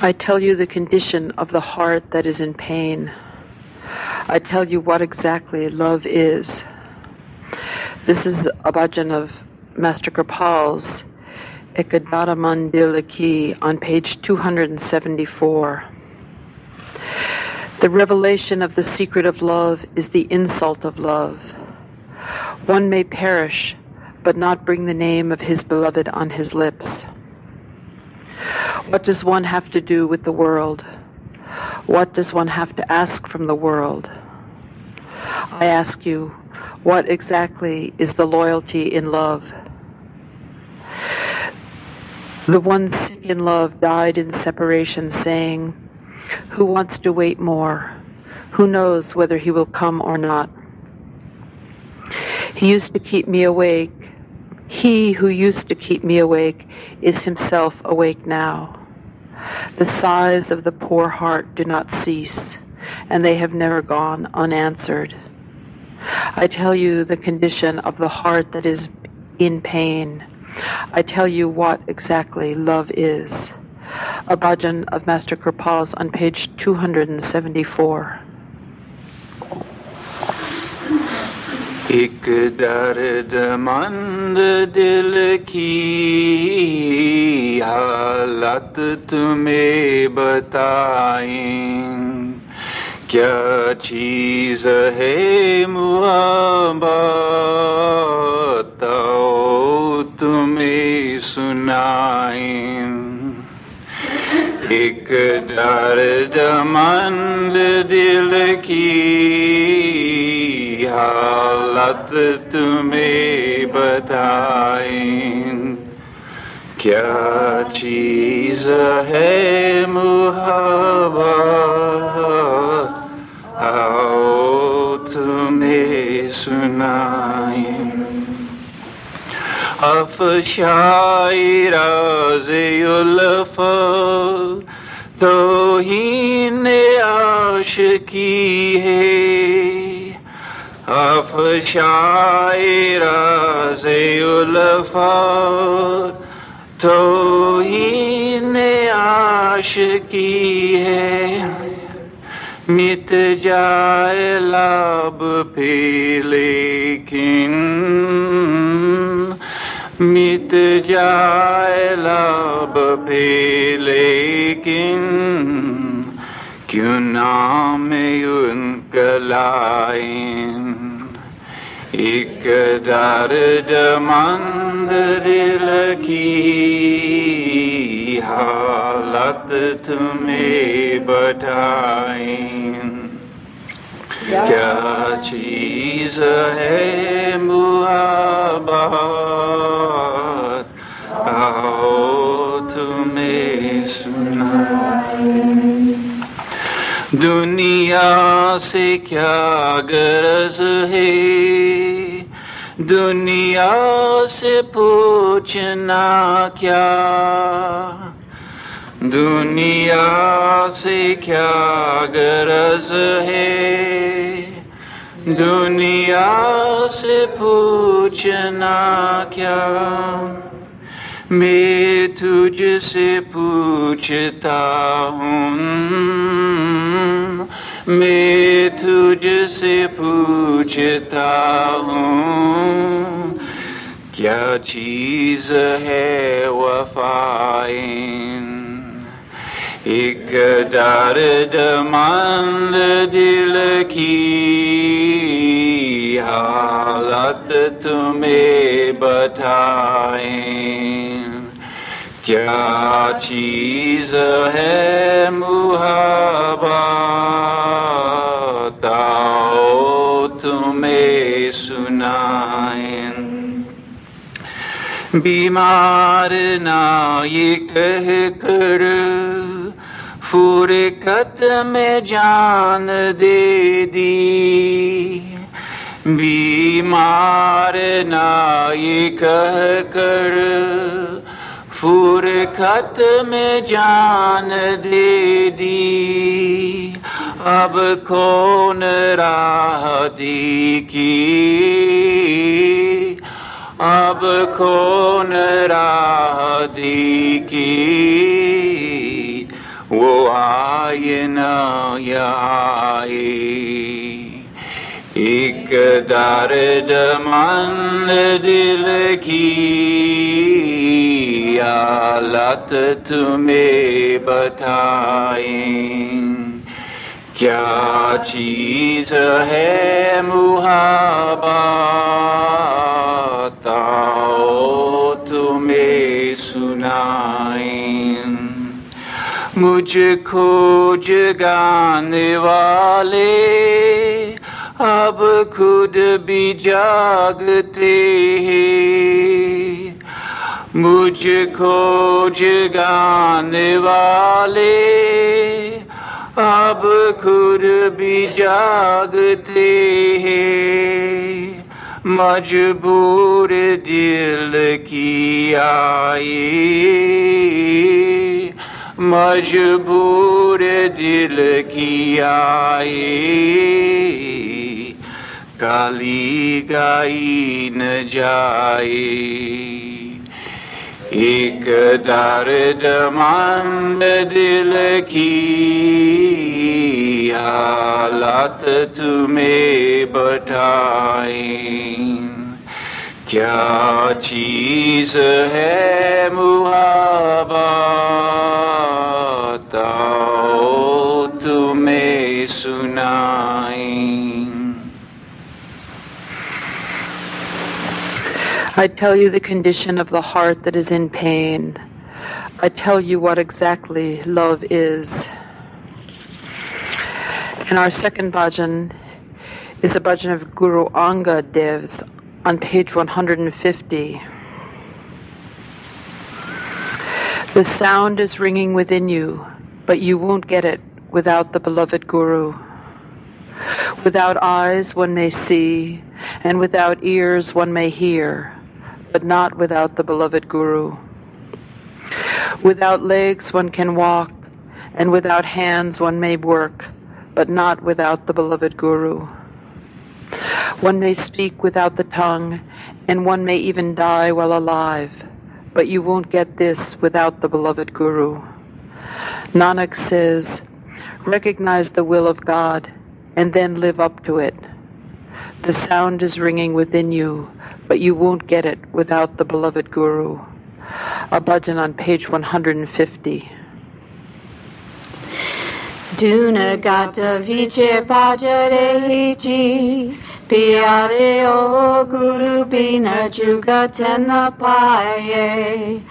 I tell you the condition of the heart that is in pain. I tell you what exactly love is. This is a bhajan of Master Kripal's Ekadara Mandilaki on page 274. The revelation of the secret of love is the insult of love. One may perish, but not bring the name of his beloved on his lips. What does one have to do with the world? What does one have to ask from the world? I ask you, what exactly is the loyalty in love? The one sick in love died in separation, saying, Who wants to wait more? Who knows whether he will come or not? He used to keep me awake. He who used to keep me awake is himself awake now. The sighs of the poor heart do not cease, and they have never gone unanswered. I tell you the condition of the heart that is in pain I tell you what exactly love is. A bhajan of Master Kripal's on page 274. एक दर्द मंद दिल की हालत तुम्हें बताएँ। क्या चीज़ है मुहब्बत? तुम्हें सुनाए। एक दर्द मंद दिल की हालत तुम्हें बताए क्या चीज़ है मुहब्बत आओ तुम्हें सुनाए अफशाई राज तो ही ने आश की है। अफशाई राज उल्फ तो ही ने आश की है। मिट जाए लाभ पे लेकिन, मिट जाए लाभ पे लेकिन, क्यों नाम उनका ਇੱਕ ਦਰਦ ਮੰਦਰ ਕੀ ਹਾਲਤ ਤੁਮੇ ਬਤਾਈ क्या चीज़ है मुहब्बत आओ तुम्हें सुना दुनिया से क्या गरज है? दुनिया से पूछना क्या? दुनिया से क्या गरज है? दुनिया से पूछना क्या? मैं तुझसे पूछता हूँ। मैं तुझसे पूछता हूँ। क्या चीज़ है वफाइन एक दर्द मंद दिल की हालत तुम्हें बताएँ। क्या चीज है मुहब्बत आओ तुम्हें सुनाएं बीमार ना ये कह कर फुरकत में जान दे दी बीमार ना ये कह कर फुरकत में जान दे दी। अब कौन राह दी की अब कौन राह दी की yae एक दर्द मंद दिल की। हालत तुम्हें बताएँ क्या चीज़ है मुहाबत आओ तुम्हें सुनाएँ मुझको जगाने वाले, अब खुद भी जागते हैं। मुझको जगाने वाले अब खुद भी जागते हैं। मजबूर दिल की आए। मजबूर दिल की आए। काली गाई न जाए। एक दर्द मंद दिल की हालत तुम्हें बताए क्या चीज़ है मुहाबत? आओ तुम्हें सुनाई। I tell you the condition of the heart that is in pain. I tell you what exactly love is. And our second bhajan is a bhajan of Guru Angad Dev's on page 150. The sound is ringing within you, but you won't get it without the beloved Guru. Without eyes one may see, and without ears one may hear, but not without the beloved Guru. Without legs one can walk, and without hands one may work, but not without the beloved Guru. One may speak without the tongue, and one may even die while alive, but you won't get this without the beloved Guru. Nanak says, recognize the will of God and then live up to it. The sound is ringing within you, but you won't get it without the beloved Guru. A bhajan on page 150. Dunagata viche bhajare ji Piare o guru bina jugatana paye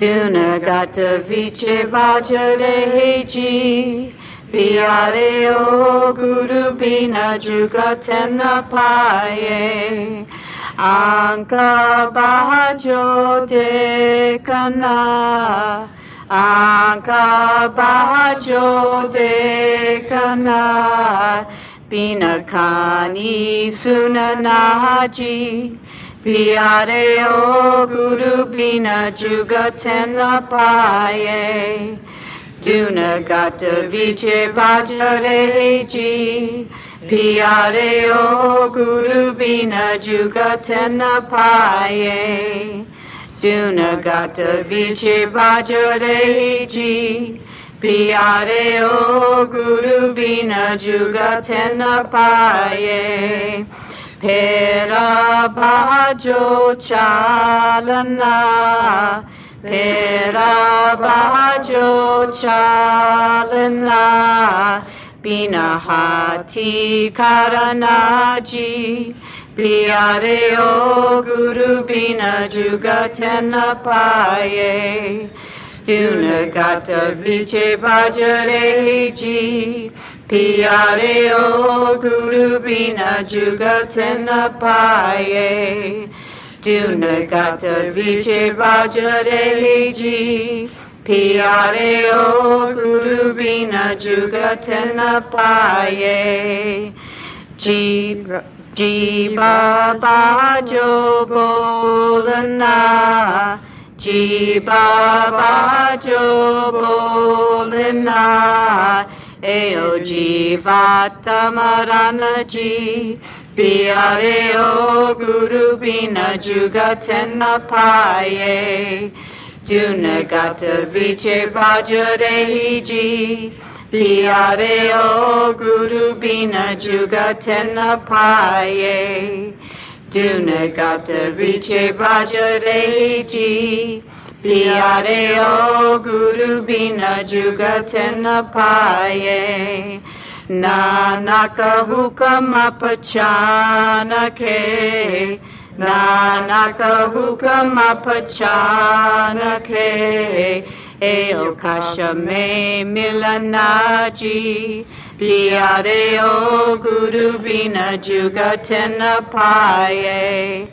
Dunagata viche bhajare ji Piare o guru bina jugatana paye Anka bajo de kana Anka Pinakani sunanaji Piare o guru bina jugatena paye. Dunagata viche bhajare ji Piare o guru bina jugatena paye Dunagata viche bhajare ji Piare o guru bina jugatena paye Pera bhajo chalana Pera bhajo chalana Bina hati karanaji. Piare o guru bina jugatena paye Dunagata ji Piare o guru bina jugatena paye Dunagata viche bhajare ji Piare o guru bina jugatena paye. Jiva bajo bolana Jiva bajo bolana Eo jiva tamarana ji Piare o guru bina jugatena paye Dunagata viche bhajare ji Piare o Guru Bina Jugatena Paye. Dunagata Viche Bhajare Ji. Piare o Guru Bina Jugatena Paye. Nanaka Hukama Pachanake. Nanaka Hukama Pachanake. Eo Kashame Milanaji. Piare o Guru Bina Jugatena Paye.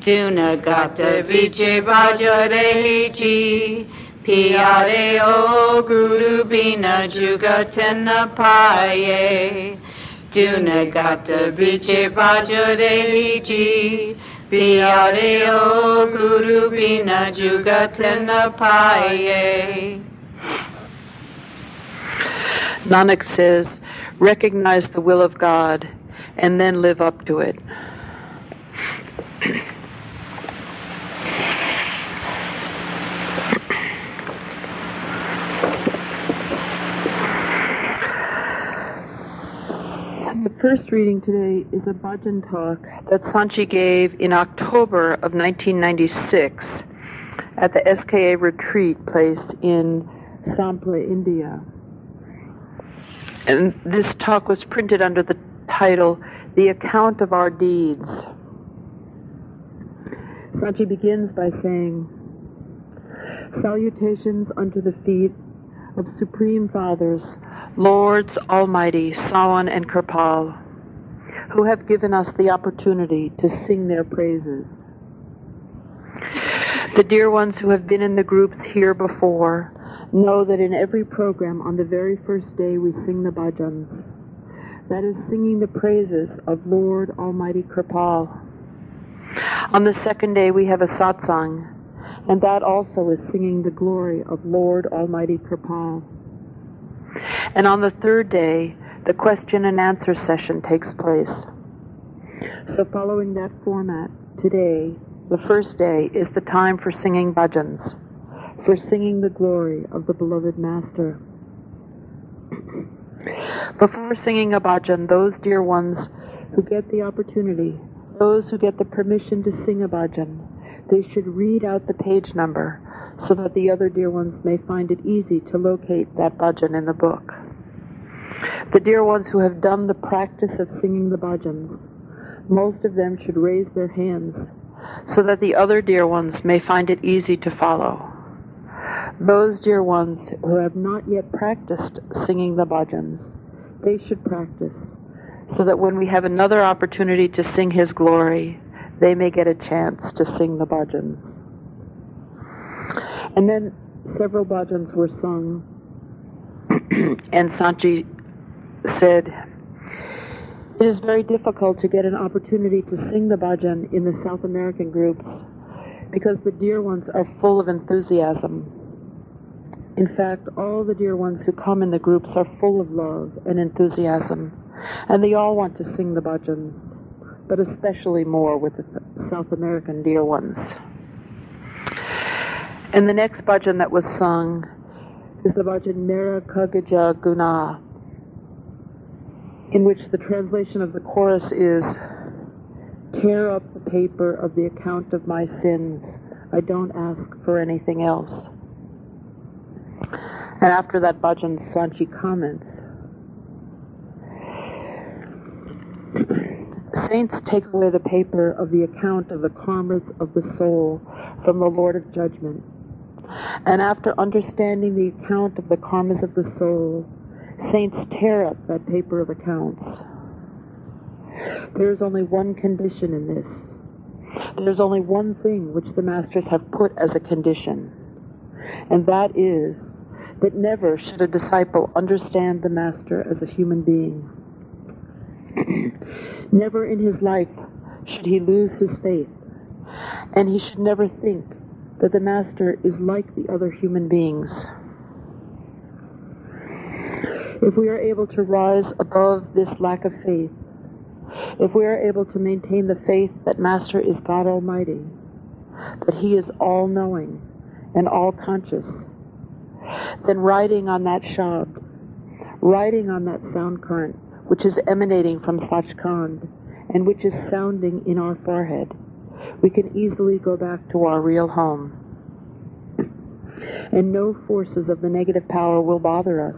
Dunagata Vijay Bhajare Ji. Piare o Guru Bina Jugatena Paye. Dunagata Vijay Bhajare Ji. Guru Paye. Nanak says, recognize the will of God and then live up to it. The first reading today is a bhajan talk that Sant Ji gave in October of 1996 at the SKA retreat place in Sampla, India. And this talk was printed under the title The Account of Our Deeds. Sant Ji begins by saying, Salutations unto the feet of Supreme Fathers, Lords Almighty, Sawan and Kirpal, who have given us the opportunity to sing their praises. The dear ones who have been in the groups here before know that in every program on the very first day we sing the bhajans. That is singing the praises of Lord Almighty Kirpal. On the second day we have a satsang, and that also is singing the glory of Lord Almighty Kirpal. And on the third day, the question and answer session takes place. So, following that format, today, the first day, is the time for singing bhajans, for singing the glory of the beloved Master. Before singing a bhajan, those dear ones who get the opportunity, those who get the permission to sing a bhajan, they should read out the page number so that the other dear ones may find it easy to locate that bhajan in the book. The dear ones who have done the practice of singing the bhajans, most of them should raise their hands so that the other dear ones may find it easy to follow. Those dear ones who have not yet practiced singing the bhajans, they should practice so that when we have another opportunity to sing His glory, they may get a chance to sing the bhajans. And then several bhajans were sung, and Sant Ji said, It is very difficult to get an opportunity to sing the bhajan in the South American groups because the dear ones are full of enthusiasm. In fact, all the dear ones who come in the groups are full of love and enthusiasm, and they all want to sing the bhajan, but especially more with the South American dear ones. And the next bhajan that was sung is the bhajan Mera Kagaja Guna, in which the translation of the chorus is Tear up the paper of the account of my sins. I don't ask for anything else. And after that bhajan, Sant Ji comments Saints take away the paper of the account of the karmas of the soul from the Lord of Judgment. And after understanding the account of the karmas of the soul, saints tear up that paper of accounts. There is only one condition in this. There's only one thing which the masters have put as a condition, and that is that never should a disciple understand the master as a human being. never in his life should he lose his faith, and he should never think that the master is like the other human beings. If we are able to rise above this lack of faith, if we are able to maintain the faith that Master is God Almighty, that He is all knowing and all conscious, then riding on that shabd, riding on that sound current which is emanating from Sachkhand and which is sounding in our forehead, we can easily go back to our real home. And no forces of the negative power will bother us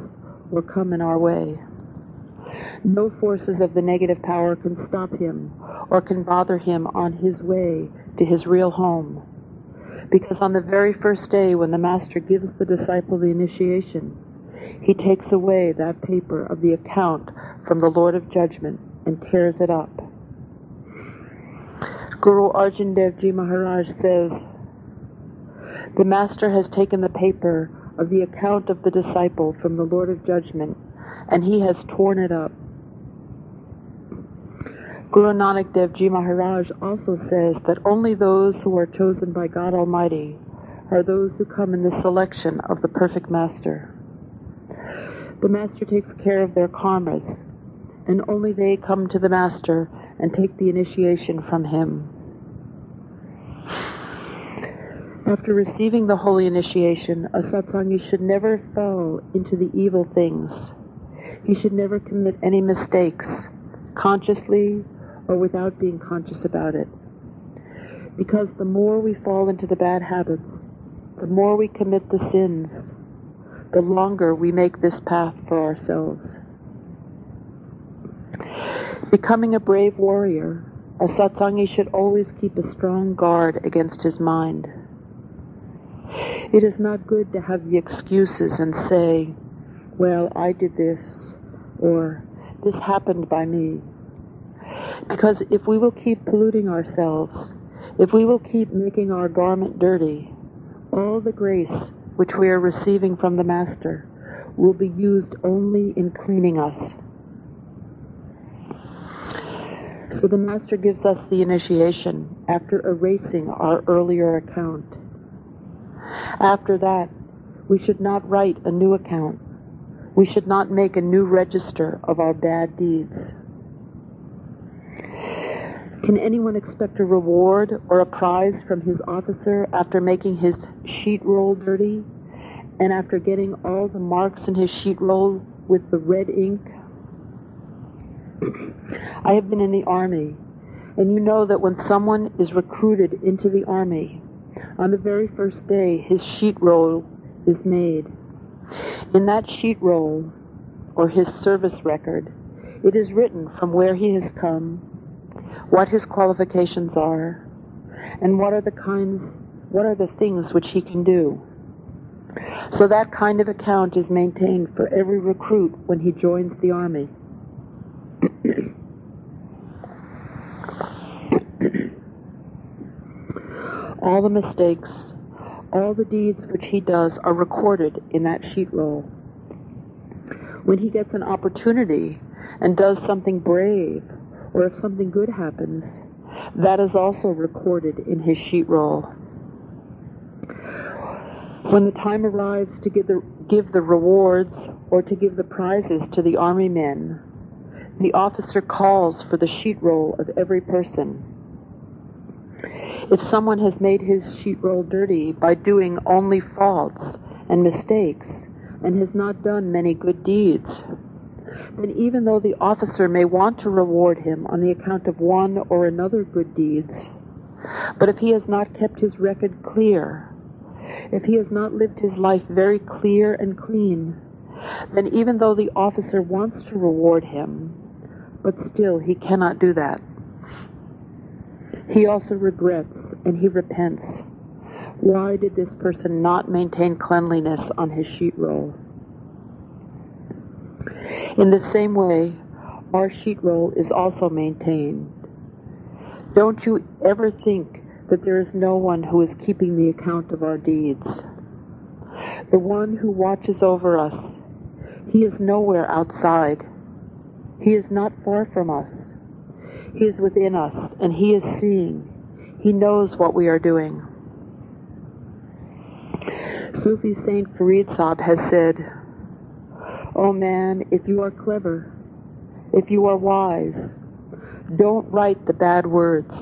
or come in our way. No forces of the negative power can stop him or can bother him on his way to his real home. Because on the very first day when the Master gives the disciple the initiation, he takes away that paper of the account from the Lord of Judgment and tears it up. Guru Arjan Dev Ji Maharaj says, The Master has taken the paper of the account of the disciple from the Lord of Judgment and he has torn it up. Guru Nanak Dev Ji Maharaj also says that only those who are chosen by God Almighty are those who come in the selection of the perfect Master. The Master takes care of their karmas, and only they come to the Master and take the initiation from him. After receiving the holy initiation, a satsangi should never fall into the evil things. He should never commit any mistakes, consciously or without being conscious about it. Because the more we fall into the bad habits, the more we commit the sins, the longer we make this path for ourselves. Becoming a brave warrior, a satsangi should always keep a strong guard against his mind. It is not good to have the excuses and say, well, I did this, or this happened by me. Because if we will keep polluting ourselves, if we will keep making our garment dirty, all the grace which we are receiving from the Master will be used only in cleaning us. So the Master gives us the initiation after erasing our earlier account. After that, we should not write a new account. We should not make a new register of our bad deeds. Can anyone expect a reward or a prize from his officer after making his sheet roll dirty and after getting all the marks in his sheet roll with the red ink I have been in the army, and you know that when someone is recruited into the army, on the very first day his sheet roll is made. In that sheet roll, or his service record, it is written from where he has come, what his qualifications are, and what are the kinds, what are the things which he can do. So that kind of account is maintained for every recruit when he joins the army. all the mistakes, all the deeds which he does are recorded in that sheet roll. When he gets an opportunity and does something brave, or if something good happens, that is also recorded in his sheet roll. When the time arrives to give the, give the rewards or to give the prizes to the army men, the officer calls for the sheet roll of every person. If someone has made his sheet roll dirty by doing only faults and mistakes and has not done many good deeds, then even though the officer may want to reward him on the account of one or another good deeds, but if he has not kept his record clear, if he has not lived his life very clear and clean, then even though the officer wants to reward him, but still he cannot do that. He also regrets and he repents. Why did this person not maintain cleanliness on his sheet roll? In the same way, our sheet roll is also maintained. Don't you ever think that there is no one who is keeping the account of our deeds. The one who watches over us, he is nowhere outside. He is not far from us. He is within us, and He is seeing. He knows what we are doing. Sufi Saint Farid Sahib has said, Oh man, if you are clever, if you are wise, don't write the bad words.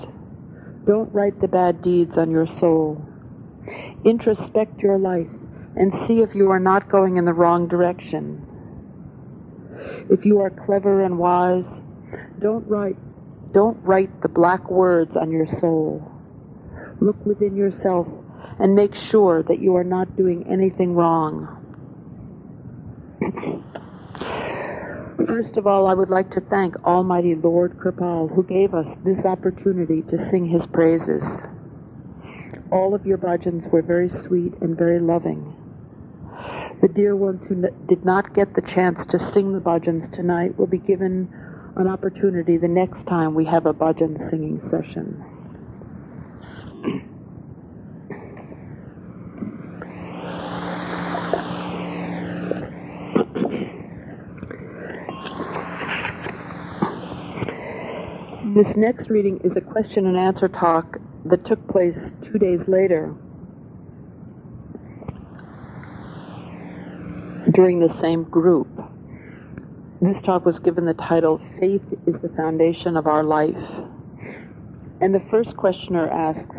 Don't write the bad deeds on your soul. Introspect your life and see if you are not going in the wrong direction. If you are clever and wise, don't write don't write the black words on your soul. Look within yourself and make sure that you are not doing anything wrong. First of all, I would like to thank Almighty Lord Kripal who gave us this opportunity to sing his praises. All of your bhajans were very sweet and very loving. The dear ones who did not get the chance to sing the bhajans tonight will be given an opportunity the next time we have a bhajan singing session. This next reading is a question and answer talk that took place two days later during the same group. This talk was given the title Faith is the Foundation of Our Life. And the first questioner asks,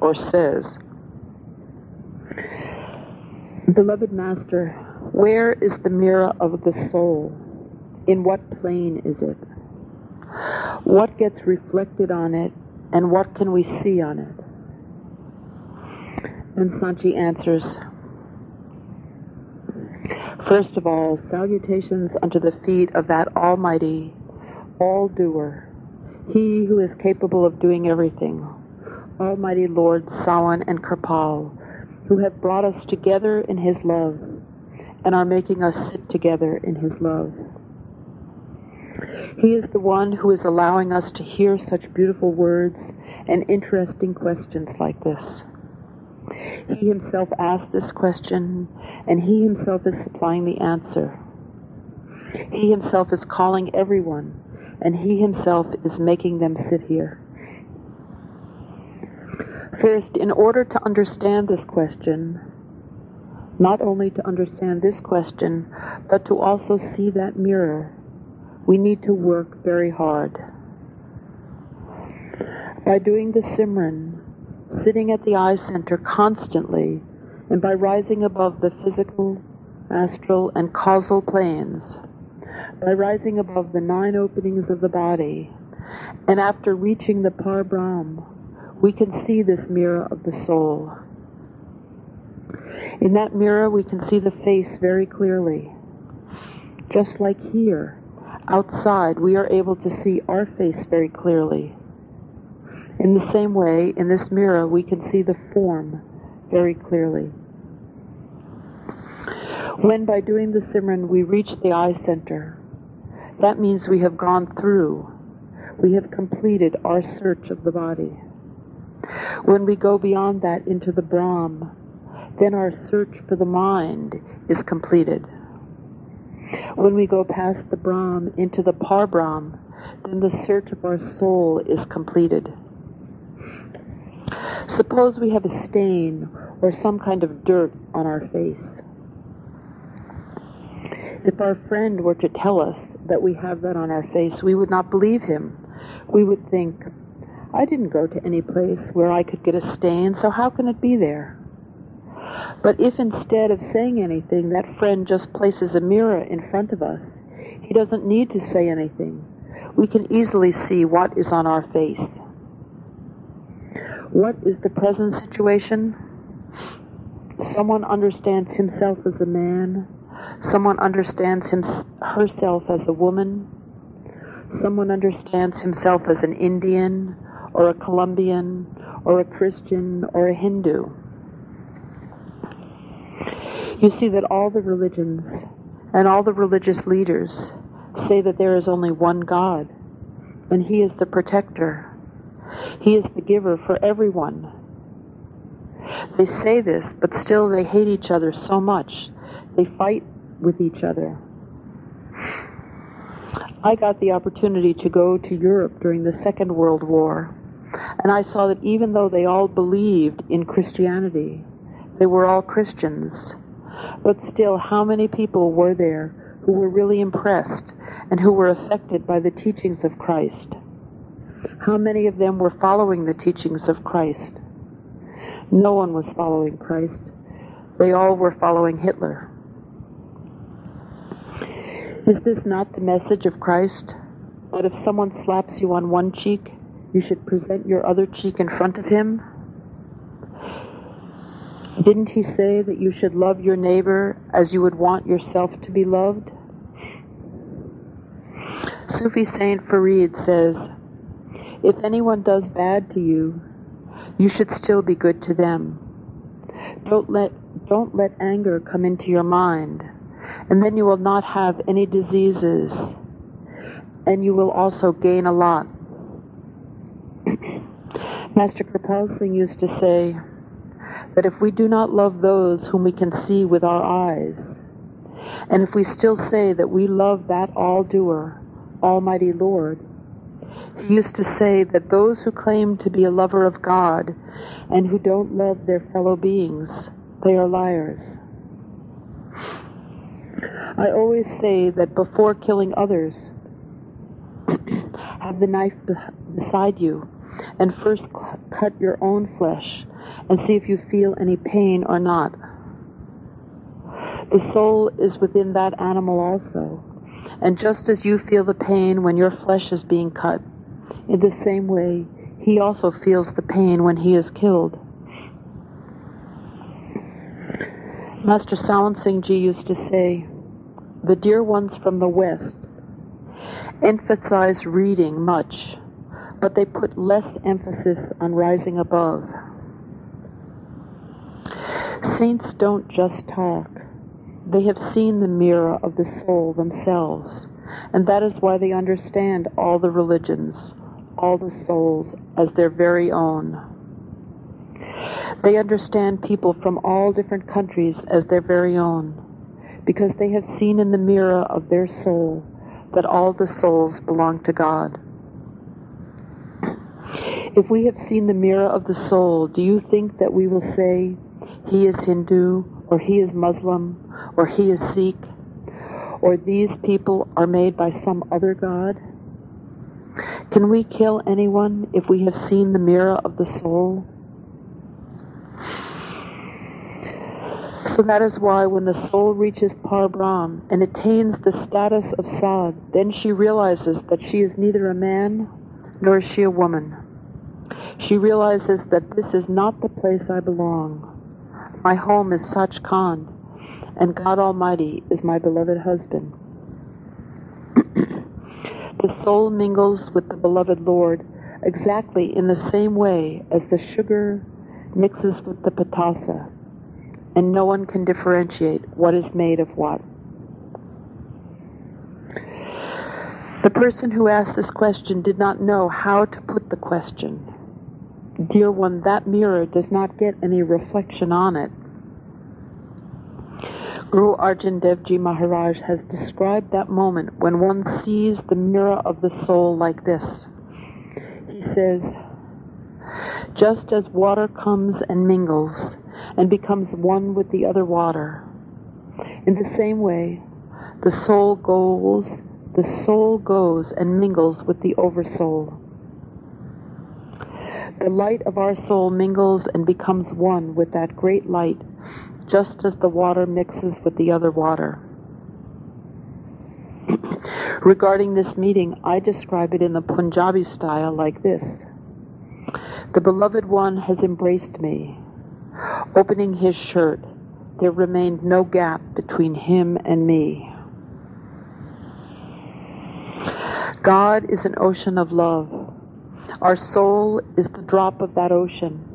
or says, Beloved Master, where is the mirror of the soul? In what plane is it? What gets reflected on it, and what can we see on it? And Sant Ji answers, First of all, salutations unto the feet of that Almighty, all doer, He who is capable of doing everything, Almighty Lord Sawan and Kripal, who have brought us together in His love and are making us sit together in His love. He is the one who is allowing us to hear such beautiful words and interesting questions like this. He himself asked this question, and he himself is supplying the answer. He himself is calling everyone, and he himself is making them sit here. First, in order to understand this question, not only to understand this question, but to also see that mirror, we need to work very hard. By doing the Simran, sitting at the eye center constantly, and by rising above the physical, astral, and causal planes, by rising above the nine openings of the body, and after reaching the Par Brahm, we can see this mirror of the soul. In that mirror, we can see the face very clearly. Just like here, outside, we are able to see our face very clearly. In the same way, in this mirror, we can see the form very clearly. When by doing the Simran we reach the eye center, that means we have gone through, we have completed our search of the body. When we go beyond that into the Brahm, then our search for the mind is completed. When we go past the Brahm into the Par Brahm, then the search of our soul is completed. Suppose we have a stain or some kind of dirt on our face. If our friend were to tell us that we have that on our face, we would not believe him. We would think, I didn't go to any place where I could get a stain, so how can it be there? But if instead of saying anything, that friend just places a mirror in front of us, he doesn't need to say anything. We can easily see what is on our face. What is the present situation? Someone understands himself as a man. Someone understands him, herself as a woman. Someone understands himself as an Indian or a Colombian or a Christian or a Hindu. You see that all the religions and all the religious leaders say that there is only one God, and He is the protector he is the giver for everyone. They say this, but still they hate each other so much. They fight with each other. I got the opportunity to go to Europe during the Second World War, and I saw that even though they all believed in Christianity, they were all Christians, but still, how many people were there who were really impressed and who were affected by the teachings of Christ? How many of them were following the teachings of Christ? No one was following Christ. They all were following Hitler. Is this not the message of Christ? That if someone slaps you on one cheek, you should present your other cheek in front of him? Didn't he say that you should love your neighbor as you would want yourself to be loved? Sufi Saint Farid says, If anyone does bad to you, you should still be good to them. Don't let, don't let anger come into your mind, and then you will not have any diseases, and you will also gain a lot. Master Kirpal Singh used to say that if we do not love those whom we can see with our eyes, and if we still say that we love that all doer, Almighty Lord, he used to say that those who claim to be a lover of God and who don't love their fellow beings, they are liars. I always say that before killing others, have the knife beside you and first cut your own flesh and see if you feel any pain or not. The soul is within that animal also, and just as you feel the pain when your flesh is being cut, in the same way, he also feels the pain when he is killed. Master Sawan Singh Ji used to say, the dear ones from the West emphasize reading much, but they put less emphasis on rising above. Saints don't just talk. They have seen the mirror of the soul themselves, and that is why they understand all the religions, all the souls as their very own. They understand people from all different countries as their very own because they have seen in the mirror of their soul that all the souls belong to God. If we have seen the mirror of the soul, do you think that we will say, he is Hindu, or he is Muslim, or he is Sikh, or these people are made by some other God? Can we kill anyone if we have seen the mirror of the soul? So that is why when the soul reaches Parbrahm and attains the status of Sad, then she realizes that she is neither a man nor is she a woman. She realizes that this is not the place I belong. My home is Sachkhand, and God Almighty is my beloved husband. the soul mingles with the beloved Lord exactly in the same way as the sugar mixes with the patasa, and no one can differentiate what is made of what. The person who asked this question did not know how to put the question. Dear one, that mirror does not get any reflection on it. Guru Arjan Dev Ji Maharaj has described that moment when one sees the mirror of the soul like this. He says, just as water comes and mingles and becomes one with the other water, in the same way, the soul goes, the soul goes and mingles with the oversoul. The light of our soul mingles and becomes one with that great light, just as the water mixes with the other water. Regarding this meeting, I describe it in the Punjabi style like this The beloved one has embraced me. Opening his shirt, there remained no gap between him and me. God is an ocean of love. Our soul is the drop of that ocean,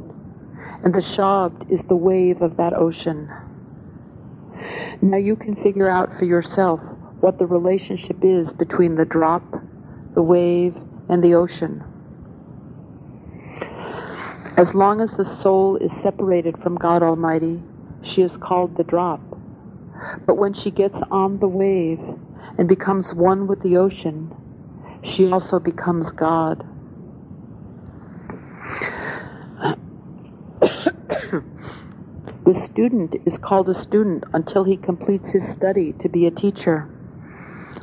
and the shabd is the wave of that ocean. Now you can figure out for yourself what the relationship is between the drop, the wave, and the ocean. As long as the soul is separated from God Almighty, she is called the drop. But when she gets on the wave and becomes one with the ocean, she also becomes God. The student is called a student until he completes his study to be a teacher.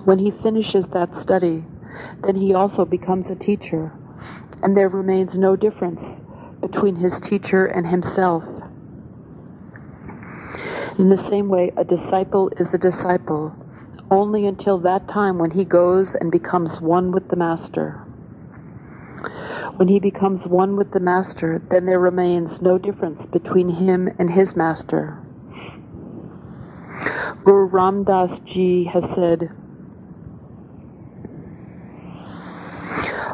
When he finishes that study, then he also becomes a teacher, and there remains no difference between his teacher and himself. In the same way, a disciple is a disciple only until that time when he goes and becomes one with the Master. When he becomes one with the Master, then there remains no difference between him and his Master. Guru Ram Das Ji has said,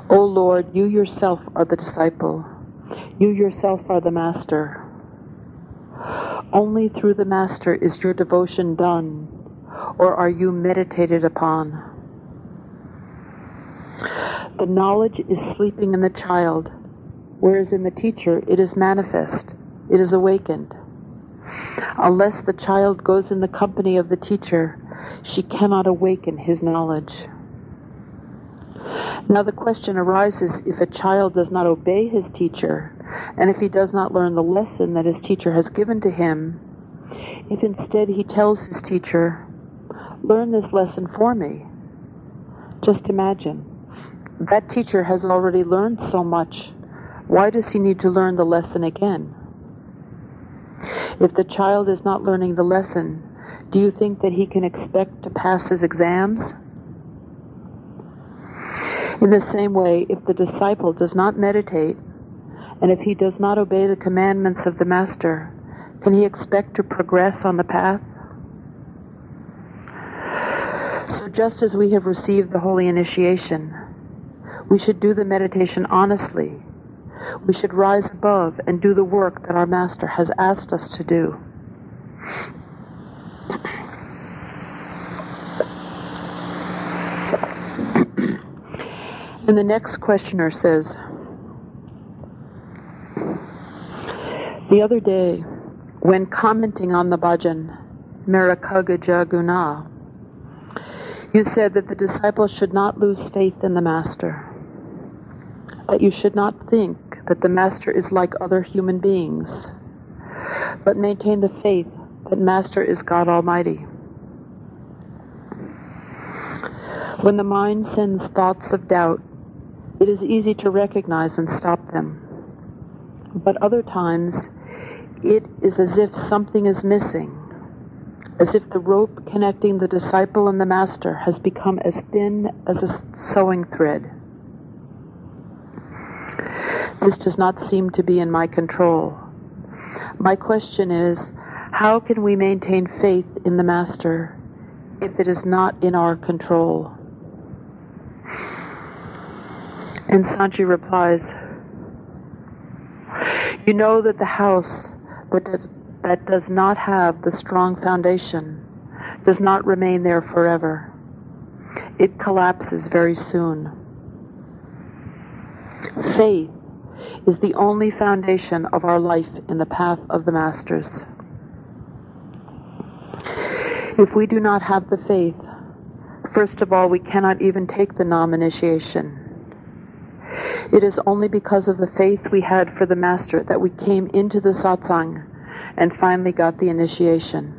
O Lord, you yourself are the disciple. You yourself are the Master. Only through the Master is your devotion done, or are you meditated upon. The knowledge is sleeping in the child, whereas in the teacher it is manifest, it is awakened. Unless the child goes in the company of the teacher, she cannot awaken his knowledge. Now the question arises if a child does not obey his teacher, and if he does not learn the lesson that his teacher has given to him, if instead he tells his teacher, Learn this lesson for me. Just imagine. That teacher has already learned so much. Why does he need to learn the lesson again? If the child is not learning the lesson, do you think that he can expect to pass his exams? In the same way, if the disciple does not meditate, and if he does not obey the commandments of the Master, can he expect to progress on the path? So, just as we have received the holy initiation, we should do the meditation honestly. We should rise above and do the work that our Master has asked us to do. And the next questioner says, The other day, when commenting on the bhajan, Merakaga Jaguna, you said that the disciple should not lose faith in the Master, that you should not think that the Master is like other human beings, but maintain the faith that Master is God Almighty. When the mind sends thoughts of doubt, it is easy to recognize and stop them. But other times, it is as if something is missing, as if the rope connecting the disciple and the master has become as thin as a sewing thread. This does not seem to be in my control. My question is how can we maintain faith in the Master if it is not in our control? And Sant Ji replies, You know that the house that does, that does not have the strong foundation does not remain there forever. It collapses very soon. Faith is the only foundation of our life in the path of the Masters. If we do not have the faith, first of all, we cannot even take the Nam initiation. It is only because of the faith we had for the Master that we came into the satsang and finally got the initiation.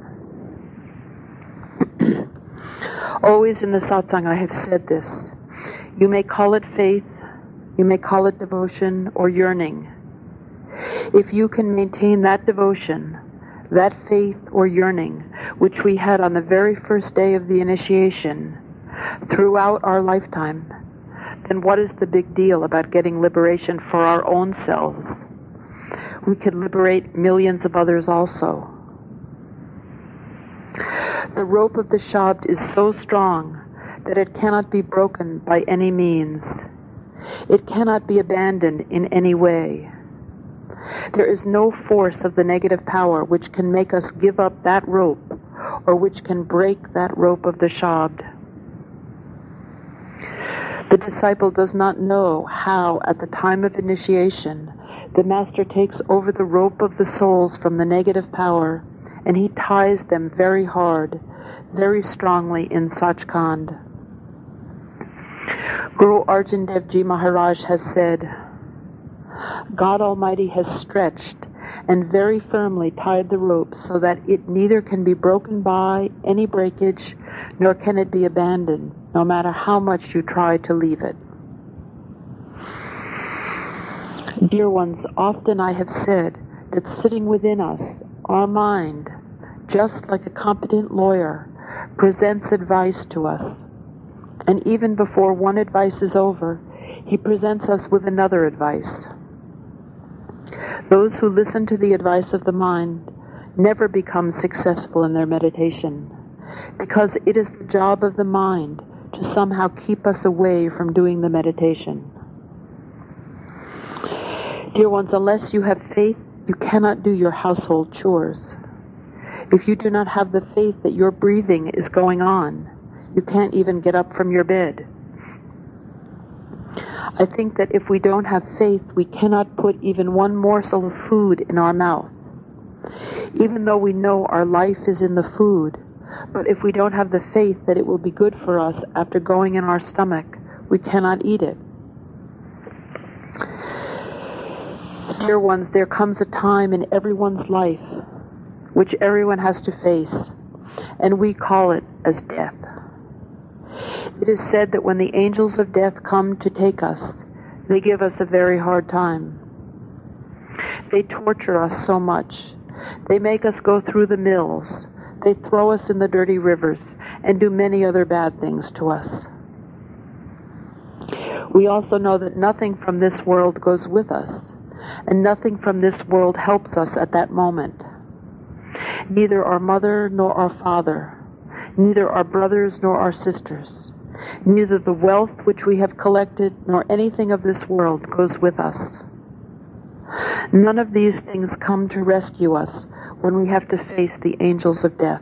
Always in the satsang I have said this. You may call it faith, you may call it devotion or yearning. If you can maintain that devotion, that faith or yearning, which we had on the very first day of the initiation, throughout our lifetime, then what is the big deal about getting liberation for our own selves? We could liberate millions of others also. The rope of the Shabd is so strong that it cannot be broken by any means. It cannot be abandoned in any way. There is no force of the negative power which can make us give up that rope or which can break that rope of the Shabd. The disciple does not know how, at the time of initiation, the Master takes over the rope of the souls from the negative power and he ties them very hard, very strongly in Sachkhand. Guru Arjan Dev Ji Maharaj has said, God Almighty has stretched and very firmly tied the rope so that it neither can be broken by any breakage nor can it be abandoned, no matter how much you try to leave it. Dear ones, often I have said that sitting within us, our mind, just like a competent lawyer, presents advice to us. And even before one advice is over, he presents us with another advice. Those who listen to the advice of the mind never become successful in their meditation because it is the job of the mind to somehow keep us away from doing the meditation. Dear ones, unless you have faith, you cannot do your household chores. If you do not have the faith that your breathing is going on, you can't even get up from your bed. I think that if we don't have faith, we cannot put even one morsel of food in our mouth. Even though we know our life is in the food, but if we don't have the faith that it will be good for us after going in our stomach, we cannot eat it. Dear ones, there comes a time in everyone's life which everyone has to face, and we call it as death. It is said that when the angels of death come to take us, they give us a very hard time. They torture us so much. They make us go through the mills. They throw us in the dirty rivers and do many other bad things to us. We also know that nothing from this world goes with us, and nothing from this world helps us at that moment. Neither our mother nor our father, neither our brothers nor our sisters, neither the wealth which we have collected nor anything of this world goes with us. None of these things come to rescue us when we have to face the angels of death.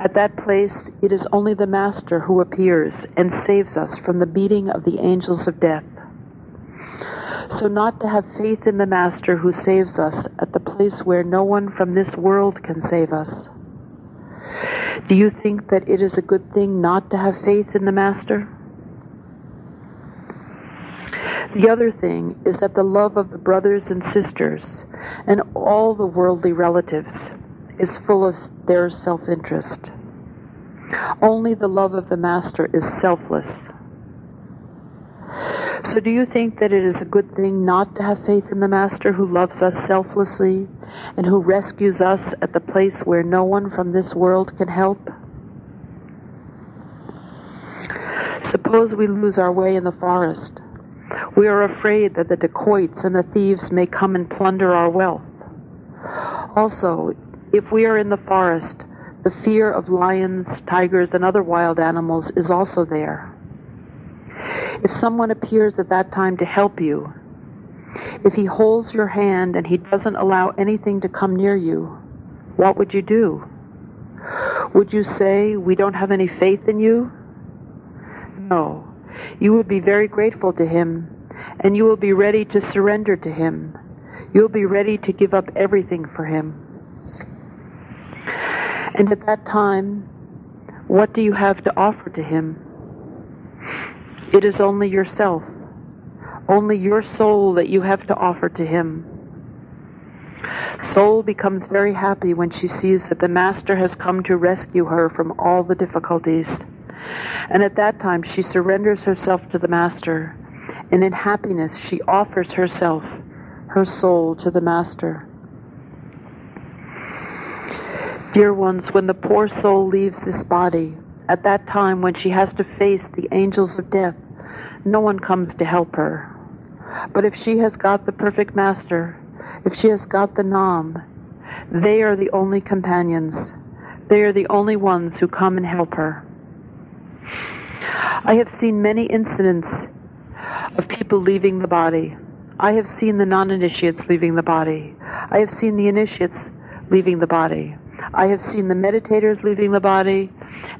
At that place, it is only the Master who appears and saves us from the beating of the angels of death. So, not to have faith in the Master who saves us at the place where no one from this world can save us. Do you think that it is a good thing not to have faith in the Master? The other thing is that the love of the brothers and sisters and all the worldly relatives is full of their self interest. Only the love of the Master is selfless. So, do you think that it is a good thing not to have faith in the Master who loves us selflessly and who rescues us at the place where no one from this world can help? Suppose we lose our way in the forest we are afraid that the dacoits and the thieves may come and plunder our wealth. Also, if we are in the forest, the fear of lions, tigers, and other wild animals is also there. If someone appears at that time to help you, if he holds your hand and he doesn't allow anything to come near you, what would you do? Would you say, We don't have any faith in you? No. You would be very grateful to him and you will be ready to surrender to Him. You'll be ready to give up everything for Him. And at that time, what do you have to offer to Him? It is only yourself, only your soul that you have to offer to Him. Soul becomes very happy when she sees that the Master has come to rescue her from all the difficulties. And at that time, she surrenders herself to the Master and in happiness she offers herself, her soul, to the Master. Dear ones, when the poor soul leaves this body, at that time when she has to face the angels of death, no one comes to help her. But if she has got the perfect Master, if she has got the Nam, they are the only companions. They are the only ones who come and help her. I have seen many incidents of people leaving the body. I have seen the non initiates leaving the body. I have seen the initiates leaving the body. I have seen the meditators leaving the body,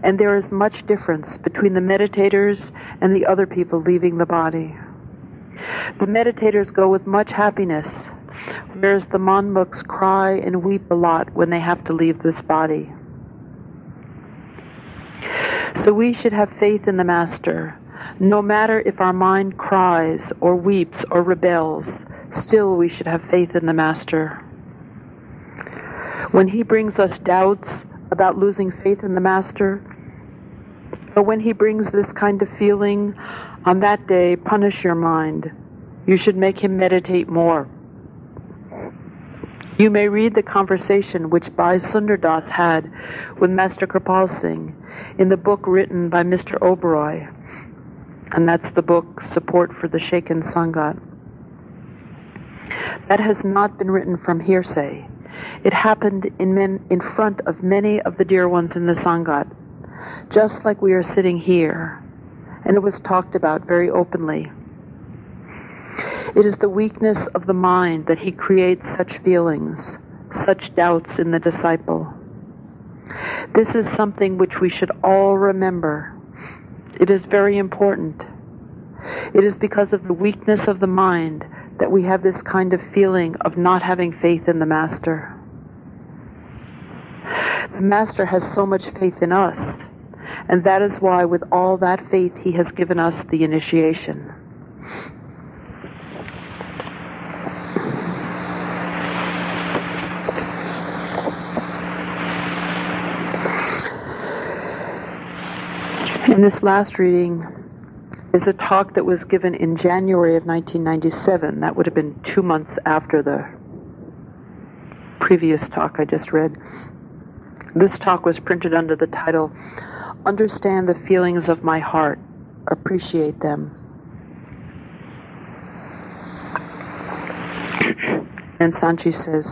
and there is much difference between the meditators and the other people leaving the body. The meditators go with much happiness, whereas the manmukhs cry and weep a lot when they have to leave this body. So we should have faith in the Master no matter if our mind cries or weeps or rebels, still we should have faith in the Master. When he brings us doubts about losing faith in the Master, or when he brings this kind of feeling, on that day, punish your mind. You should make him meditate more. You may read the conversation which Bhai Sundardas had with Master Kripal Singh in the book written by Mr. Oberoi, and that's the book Support for the Shaken Sangat. That has not been written from hearsay. It happened in, men, in front of many of the dear ones in the Sangat, just like we are sitting here, and it was talked about very openly. It is the weakness of the mind that he creates such feelings, such doubts in the disciple. This is something which we should all remember. It is very important. It is because of the weakness of the mind that we have this kind of feeling of not having faith in the Master. The Master has so much faith in us, and that is why, with all that faith, He has given us the initiation. In this last reading is a talk that was given in January of 1997. That would have been two months after the previous talk I just read. This talk was printed under the title Understand the Feelings of My Heart, Appreciate Them. and Sant Ji says,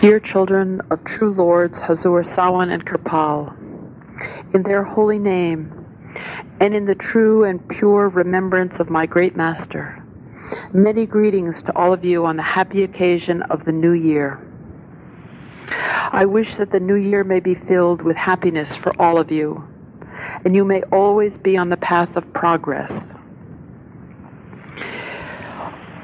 Dear children of true lords Hazur Sawan and Kirpal, in their holy name, and in the true and pure remembrance of my great master, many greetings to all of you on the happy occasion of the new year. I wish that the new year may be filled with happiness for all of you, and you may always be on the path of progress.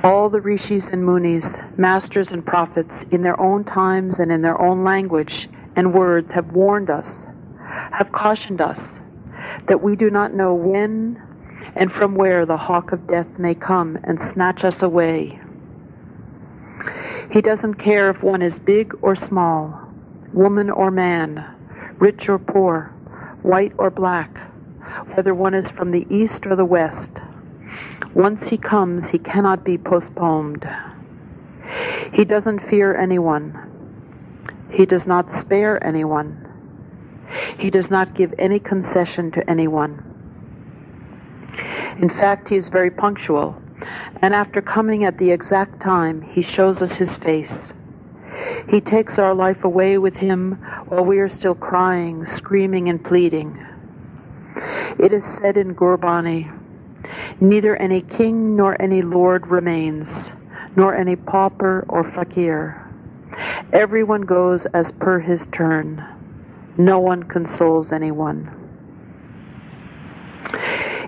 All the rishis and munis, masters and prophets, in their own times and in their own language and words, have warned us, have cautioned us that we do not know when and from where the hawk of death may come and snatch us away. He doesn't care if one is big or small, woman or man, rich or poor, white or black, whether one is from the east or the west once he comes, he cannot be postponed. He doesn't fear anyone. He does not spare anyone. He does not give any concession to anyone. In fact, he is very punctual, and after coming at the exact time, he shows us his face. He takes our life away with him while we are still crying, screaming, and pleading. It is said in Gurbani, Neither any king nor any lord remains, nor any pauper or fakir. Everyone goes as per his turn. No one consoles anyone.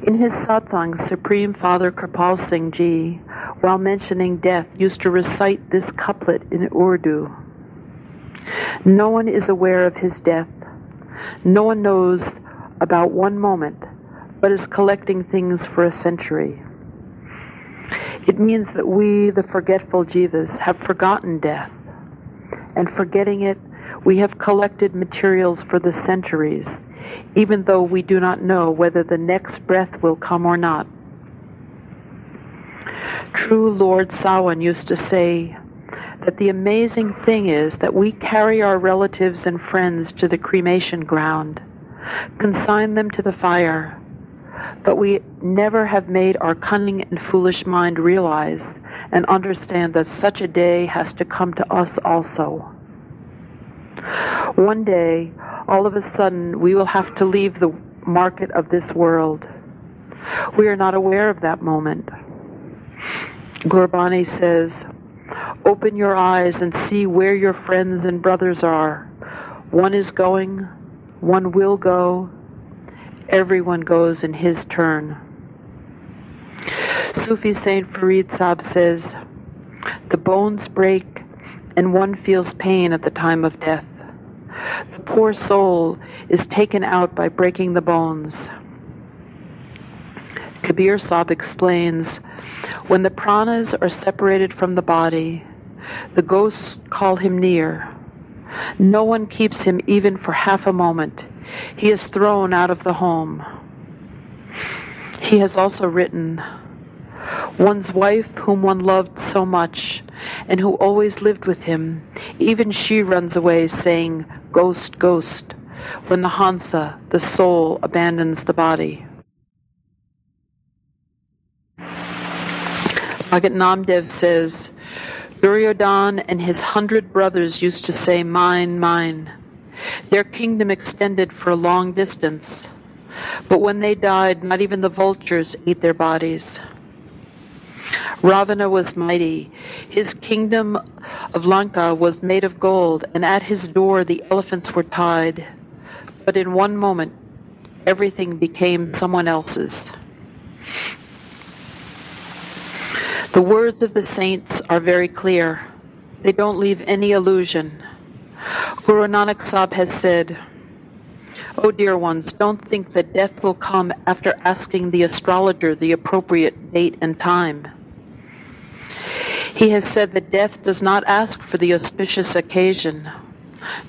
In his satsang, Supreme Father Kripal Singh Ji, while mentioning death, used to recite this couplet in Urdu. No one is aware of his death. No one knows about one moment but is collecting things for a century. It means that we, the forgetful jivas, have forgotten death, and forgetting it, we have collected materials for the centuries, even though we do not know whether the next breath will come or not. True Lord Sawan used to say that the amazing thing is that we carry our relatives and friends to the cremation ground, consign them to the fire, but we never have made our cunning and foolish mind realize and understand that such a day has to come to us also. One day, all of a sudden, we will have to leave the market of this world. We are not aware of that moment. Gurbani says, Open your eyes and see where your friends and brothers are. One is going, one will go, everyone goes in his turn. Sufi Saint Farid Sahib says, The bones break and one feels pain at the time of death. The poor soul is taken out by breaking the bones. Kabir Sahib explains, when the pranas are separated from the body, the ghosts call him near. No one keeps him even for half a moment. He is thrown out of the home. He has also written, One's wife, whom one loved so much, and who always lived with him, even she runs away saying, Ghost, ghost, when the Hansa, the soul, abandons the body. Bhagat Namdev says, Duryodhan and his hundred brothers used to say, Mine, mine. Their kingdom extended for a long distance, but when they died, not even the vultures ate their bodies. Ravana was mighty. His kingdom of Lanka was made of gold, and at his door the elephants were tied. But in one moment, everything became someone else's. The words of the saints are very clear. They don't leave any illusion. Guru Nanak Sahib has said, oh dear ones, don't think that death will come after asking the astrologer the appropriate date and time. He has said that death does not ask for the auspicious occasion,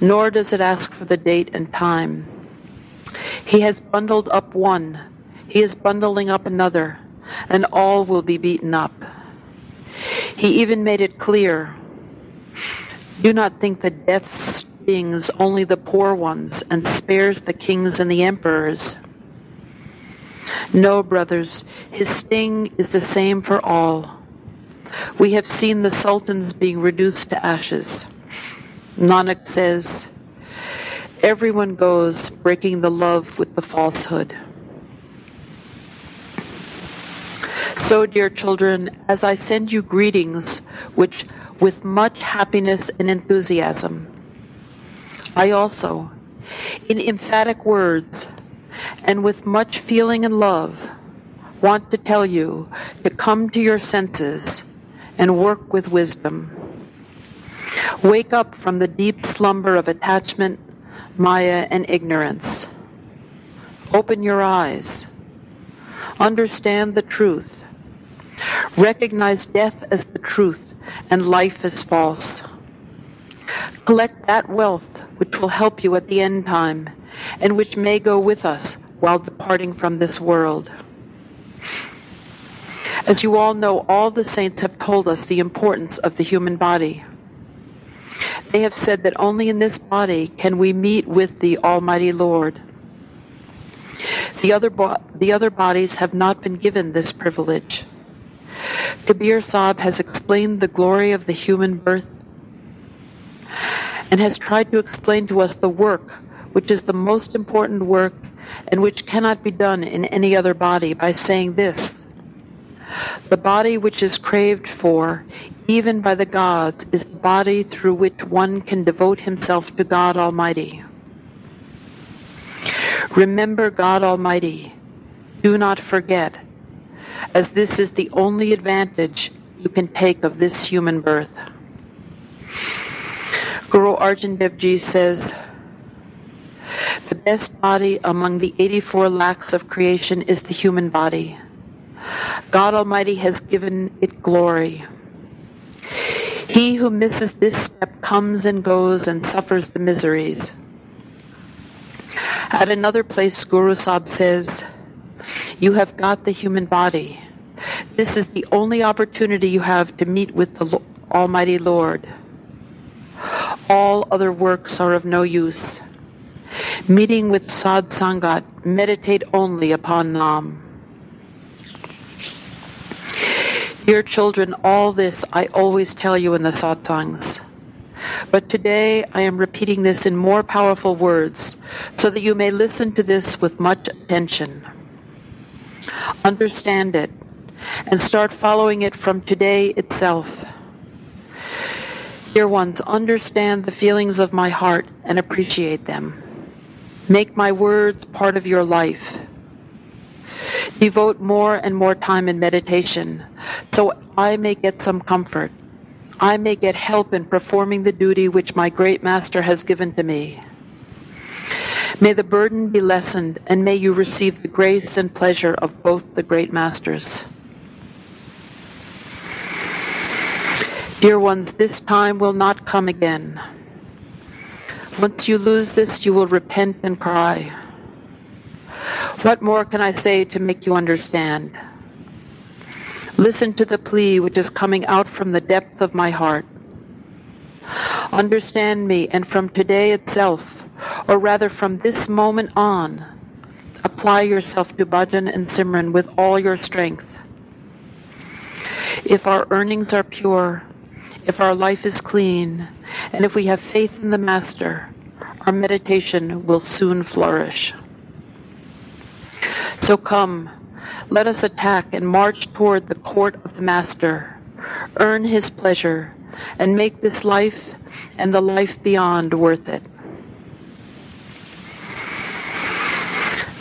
nor does it ask for the date and time. He has bundled up one, he is bundling up another, and all will be beaten up. He even made it clear do not think that death stings only the poor ones and spares the kings and the emperors. No, brothers, his sting is the same for all. We have seen the sultans being reduced to ashes. Nanak says, Everyone goes breaking the love with the falsehood. So, dear children, as I send you greetings, which with much happiness and enthusiasm, I also, in emphatic words and with much feeling and love, want to tell you to come to your senses and work with wisdom. Wake up from the deep slumber of attachment, maya, and ignorance. Open your eyes. Understand the truth. Recognize death as the truth and life as false. Collect that wealth which will help you at the end time and which may go with us while departing from this world. As you all know, all the saints have told us the importance of the human body. They have said that only in this body can we meet with the Almighty Lord. The other, bo- the other bodies have not been given this privilege. Kabir Sahib has explained the glory of the human birth and has tried to explain to us the work which is the most important work and which cannot be done in any other body by saying this the body which is craved for, even by the gods, is the body through which one can devote himself to God Almighty. Remember God Almighty. Do not forget, as this is the only advantage you can take of this human birth. Guru Arjan Dev Ji says, the best body among the 84 lakhs of creation is the human body. God Almighty has given it glory. He who misses this step comes and goes and suffers the miseries. At another place, Guru Sahib says, You have got the human body. This is the only opportunity you have to meet with the Almighty Lord. All other works are of no use. Meeting with Sad Sangat, meditate only upon Nam. Dear children, all this I always tell you in the satsangs. But today I am repeating this in more powerful words so that you may listen to this with much attention. Understand it and start following it from today itself. Dear ones, understand the feelings of my heart and appreciate them. Make my words part of your life. Devote more and more time in meditation so I may get some comfort. I may get help in performing the duty which my great master has given to me. May the burden be lessened, and may you receive the grace and pleasure of both the great masters. Dear ones, this time will not come again. Once you lose this, you will repent and cry. What more can I say to make you understand? Listen to the plea which is coming out from the depth of my heart. Understand me, and from today itself, or rather from this moment on, apply yourself to bhajan and simran with all your strength. If our earnings are pure, if our life is clean, and if we have faith in the Master, our meditation will soon flourish. So come, let us attack and march toward the court of the Master, earn his pleasure, and make this life and the life beyond worth it.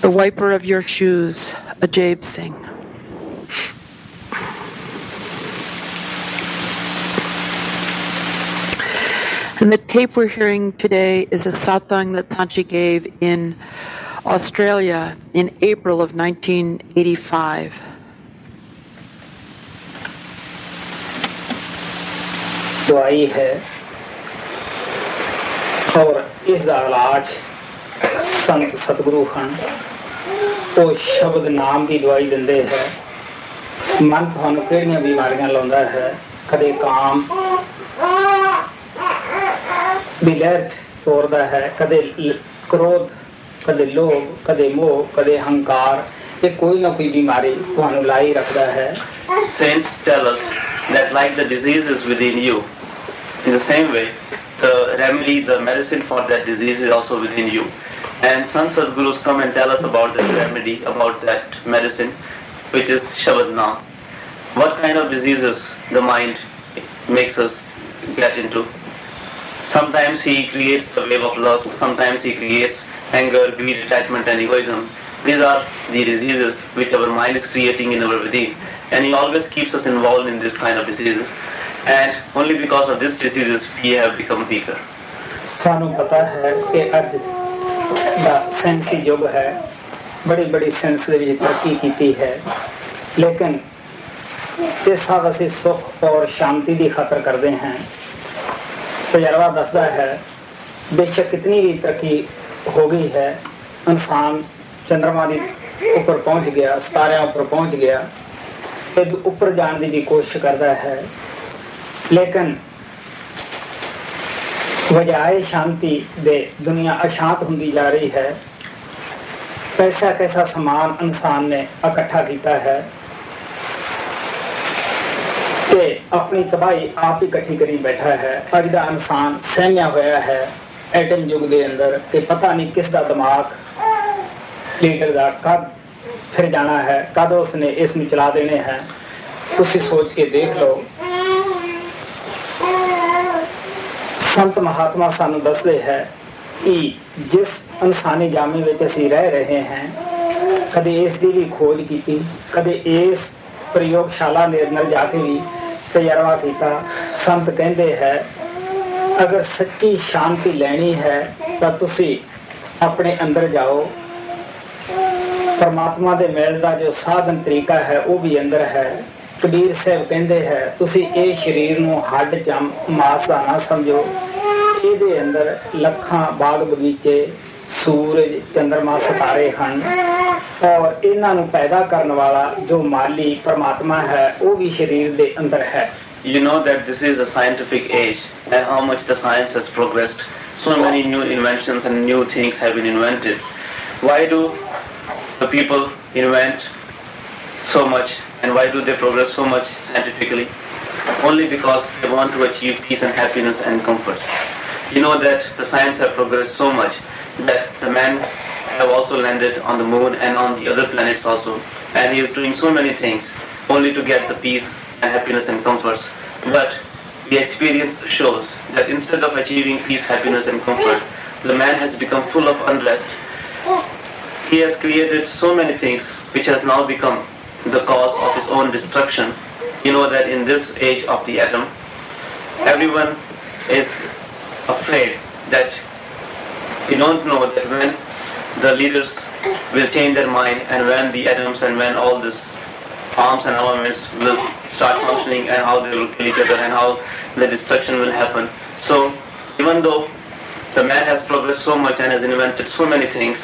The wiper of your shoes, Ajaib Singh. And the tape we're hearing today is a satsang that Sant Ji gave in Australia in April of 1985. ਦਵਾਈ ਹੈ ਔਰ ਇਸ ਦਾ ਇਲਾਜ ਸੰਤ ਸਤਿਗੁਰੂ ਹਨ ਉਹ ਸ਼ਬਦ ਨਾਮ ਦੀ ਦਵਾਈ ਦਿੰਦੇ ਹੈ ਮਨ ਤੁਹਾਨੂੰ ਕਿਹੜੀਆਂ ਬਿਮਾਰੀਆਂ ਲਾਉਂਦਾ ਹੈ ਕਦੇ ਕਾਮ ਦੀ ਲਹਿਰ ਤੋੜਦਾ ਹੈ ਕਦੇ ਲ- ਕ੍ਰੋਧ ਕਦੇ ਲੋਭ ਕਦੇ ਮੋਹ ਕਦੇ ਹੰਕਾਰ ਇਹ ਕੋਈ ਨਾ ਕੋਈ ਬਿਮਾਰੀ ਤੁਹਾਨੂੰ ਲਾਈ ਰੱਖਦਾ ਹੈ Saints tell us that like the disease is within you, in the same way, the remedy, the medicine for that disease is also within you. And some Sadgurus come and tell us about that remedy, about that medicine, which is Shabad Naam. What kind of diseases the mind makes us get into? Sometimes he creates the wave of lust, sometimes he creates anger, greed, attachment and egoism. These are the diseases which our mind is creating in our within. And he always keeps us involved in this kind of diseases. And only because of these diseases we have become weaker. ਸਾਨੂੰ ਪਤਾ ਹੈ ਕਿ ਅੱਜ ਦਾ ਸਾਇੰਸੀ ਯੁੱਗ ਹੈ ਬੜੀ ਬੜੀ science ਦੇ ਵਿੱਚ ਤਰੱਕੀ ਕੀਤੀ ਹੈ ਲੇਕਿਨ ਇਹ ਸਭ ਅਸੀਂ ਸੁੱਖ ਔਰ ਸ਼ਾਂਤੀ ਦੀ ਖਾਤਰ ਕਰਦੇ ਹਾਂ ਤਜਰਬਾ ਦੱਸਦਾ ਹੈ ਬੇਸ਼ੱਕ ਕਿਤਨੀ ਵੀ ਤਰੱਕੀ ਹੋ ਗਈ ਹੈ। ਇਨਸਾਨ ਚੰ드ਰਮਾ ਦੀ ਉੱਪਰ ਪਹੁੰਚ ਗਿਆ, ਸਿਤਾਰਿਆਂ ਉੱਪਰ ਪਹੁੰਚ ਗਿਆ। ਇਹ ਉੱਪਰ ਜਾਣ ਦੀ ਵੀ ਕੋਸ਼ਿਸ਼ ਕਰਦਾ ਹੈ। ਲੇਕਿਨ ਵਜਾਏ ਸ਼ਾਂਤੀ ਦੇ ਦੁਨੀਆ ਅਸ਼ਾਂਤ ਹੁੰਦੀ ਜਾ ਰਹੀ ਹੈ। ਪੈਸਾ ਕੈਸਾ ਸਮਾਨ ਇਨਸਾਨ ਨੇ ਇਕੱਠਾ ਕੀਤਾ ਹੈ। ਤੇ ਆਪਣੀ ਤਬਾਹੀ ਆਪ ਹੀ ਇਕੱਠੀ ਕਰੀ ਬੈਠਾ ਹੈ। ਅੱਜ ਦਾ ਇਨਸਾਨ ਸਹਿਮਿਆ ਹੋਇਆ ਹੈ। ਐਟਮ ਯੁੱਗ ਦੇ ਅੰਦਰ ਕਿ ਪਤਾ ਨਹੀਂ ਕਿਸ ਦਾ ਦਿਮਾਗ ਲੀਡਰ ਦਾ ਕਦ ਫਿਰ ਜਾਣਾ ਹੈ, ਕਦ ਉਸਨੇ ਇਸ ਨੂੰ ਚਲਾ ਦੇਣੇ ਹੈ। ਤੁਸੀਂ ਸੋਚ ਕੇ ਦੇਖ ਲਓ। ਸੰਤ ਮਹਾਤਮਾ ਸਾਨੂੰ ਦੱਸਦੇ ਹੈ ਕਿ ਜਿਸ ਇਨਸਾਨੀ ਜਾਮੇ ਵਿੱਚ ਅਸੀਂ ਰਹਿ ਰਹੇ ਹਾਂ, ਕਦੇ ਇਸ ਦੀ ਵੀ ਖੋਜ ਕੀਤੀ, ਕਦੇ ਇਸ ਪ੍ਰਯੋਗਸ਼ਾਲਾ ਦੇ ਅੰਦਰ ਜਾ ਕੇ ਵੀ ਤਜਰਬਾ ਕੀਤਾ। ਸੰਤ ਕਹਿੰਦੇ ਹੈ ਅਗਰ ਸੱਚੀ ਸ਼ਾਂਤੀ ਲੈਣੀ ਹੈ, ਤਾਂ ਤੁਸੀਂ ਆਪਣੇ ਅੰਦਰ ਜਾਓ। ਪਰਮਾਤਮਾ ਦੇ ਮੇਲ ਦਾ ਜੋ ਸਾਧਨ ਤਰੀਕਾ ਹੈ, ਉਹ ਵੀ ਅੰਦਰ ਹੈ। ਕਬੀਰ ਸਾਹਿਬ ਕਹਿੰਦੇ ਹੈ, ਤੁਸੀਂ ਇਹ ਸਰੀਰ ਨੂੰ ਹੱਡ ਜਮ ਮਾਸ ਦਾ ਨਾ ਸਮਝੋ। ਇਹਦੇ ਅੰਦਰ ਲੱਖਾਂ ਬਾਗ ਬਗੀਚੇ, ਸੂਰਜ ਚੰ드ਰਮਾ ਸਿਤਾਰੇ ਹਨ। ਔਰ ਇਹਨਾਂ ਨੂੰ ਪੈਦਾ ਕਰਨ ਵਾਲਾ ਜੋ ਮਾਲੀ ਪਰਮਾਤਮਾ ਹੈ, ਉਹ ਵੀ ਸਰੀਰ ਦੇ ਅੰਦਰ ਹੈ। You know that this is a scientific age and how much the science has progressed. So many new inventions and new things have been invented. Why do the people invent so much and why do they progress so much scientifically? Only because they want to achieve peace and happiness and comfort. You know that the science have progressed so much that the man have also landed on the moon and on the other planets also and he is doing so many things only to get the peace and happiness and comforts. But the experience shows that instead of achieving peace, happiness and comfort, the man has become full of unrest. He has created so many things which has now become the cause of his own destruction. You know that in this age of the atom, everyone is afraid that we don't know that when the leaders will change their mind and when the atoms and when all this arms and armaments will start functioning and how they will kill each other and how the destruction will happen. So even though the man has progressed so much and has invented so many things,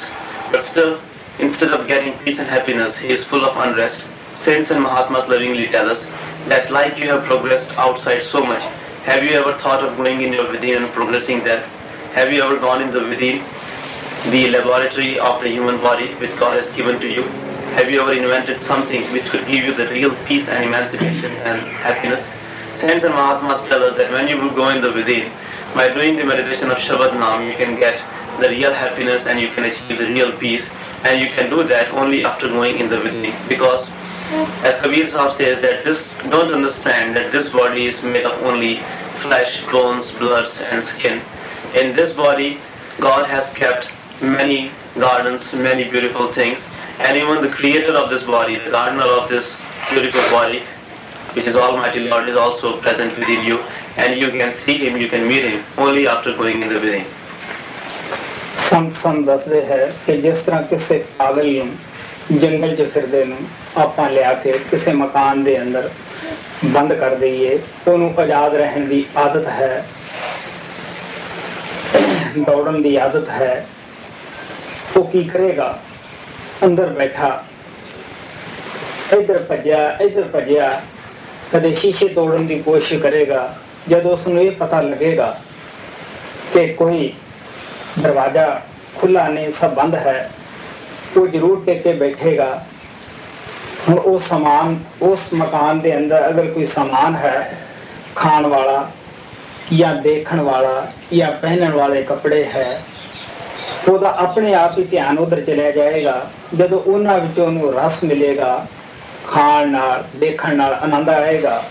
but still instead of getting peace and happiness, he is full of unrest. saints and Mahatmas lovingly tell us that like you have progressed outside so much, have you ever thought of going in your within and progressing there? Have you ever gone in the within, the laboratory of the human body which God has given to you? Have you ever invented something which could give you the real peace and emancipation and happiness? Saints and Mahatmas tell us that when you go in the within, by doing the meditation of Shabad Nam, you can get the real happiness and you can achieve the real peace. And you can do that only after going in the within. Because as Kabir Sahib says that this don't understand that this body is made of only flesh, bones, blood and skin. In this body, God has kept many gardens, many beautiful things. And even the creator of this body, the gardener of this beautiful body, which is Almighty Lord, is also present within you. And you can see him, you can meet him only after going in the within. ਸੰਤ ਸੰਤ ਦੱਸਦੇ ਹੈ ਕਿ ਜਿਸ ਤਰ੍ਹਾਂ ਕਿਸੇ ਪਾਗਲ ਨੂੰ ਜੰਗਲ 'ਚ ਫਿਰਦੇ ਨੂੰ ਆਪਾਂ ਲਿਆ ਕੇ ਕਿਸੇ ਮਕਾਨ ਦੇ ਅੰਦਰ ਬੰਦ ਕਰ ਦਈਏ ਉਹਨੂੰ ਆਜ਼ਾਦ ਰਹਿਣ ਦੀ ਆਦਤ ਹੈ ਦੌੜਨ ਦੀ ਆਦਤ ਹੈ ਉਹ ਕੀ ਕਰੇਗਾ ਅੰਦਰ ਬੈਠਾ। ਇੱਧਰ ਭੱਜਿਆ ਇੱਧਰ ਭੱਜਿਆ। ਕਦੇ ਸ਼ੀਸ਼ੇ ਤੋੜਨ ਦੀ ਕੋਸ਼ਿਸ਼ ਕਰੇਗਾ, ਜਦੋਂ ਉਸ ਨੂੰ ਇਹ ਪਤਾ ਲੱਗੇਗਾ ਕਿ ਕੋਈ ਦਰਵਾਜ਼ਾ ਖੁੱਲਾ ਨਹੀਂ, ਸਭ ਬੰਦ ਹੈ। ਉਹ ਜ਼ਰੂਰ ਟਿਕ ਕੇ ਬੈਠੇਗਾ। ਹੁਣ ਉਹ ਸਮਾਨ, ਉਸ ਮਕਾਨ ਦੇ ਅੰਦਰ ਅਗਰ ਕੋਈ ਸਮਾਨ ਹੈ, ਖਾਣ ਵਾਲਾ ਜਾਂ ਦੇਖਣ ਵਾਲਾ ਜਾਂ ਪਹਿਨਣ ਵਾਲੇ ਕੱਪੜੇ ਹੈ ਉਹਦਾ ਆਪਣੇ ਆਪ ਹੀ ਧਿਆਨ ਉਧਰ ਚਲਿਆ ਜਾਏਗਾ। ਜਦੋਂ ਉਹਨਾਂ ਵਿੱਚੋਂ ਉਹਨੂੰ ਰਸ ਮਿਲੇਗਾ, ਖਾਣ ਨਾਲ, ਦੇਖਣ ਨਾਲ ਆਨੰਦ ਆਏਗਾ।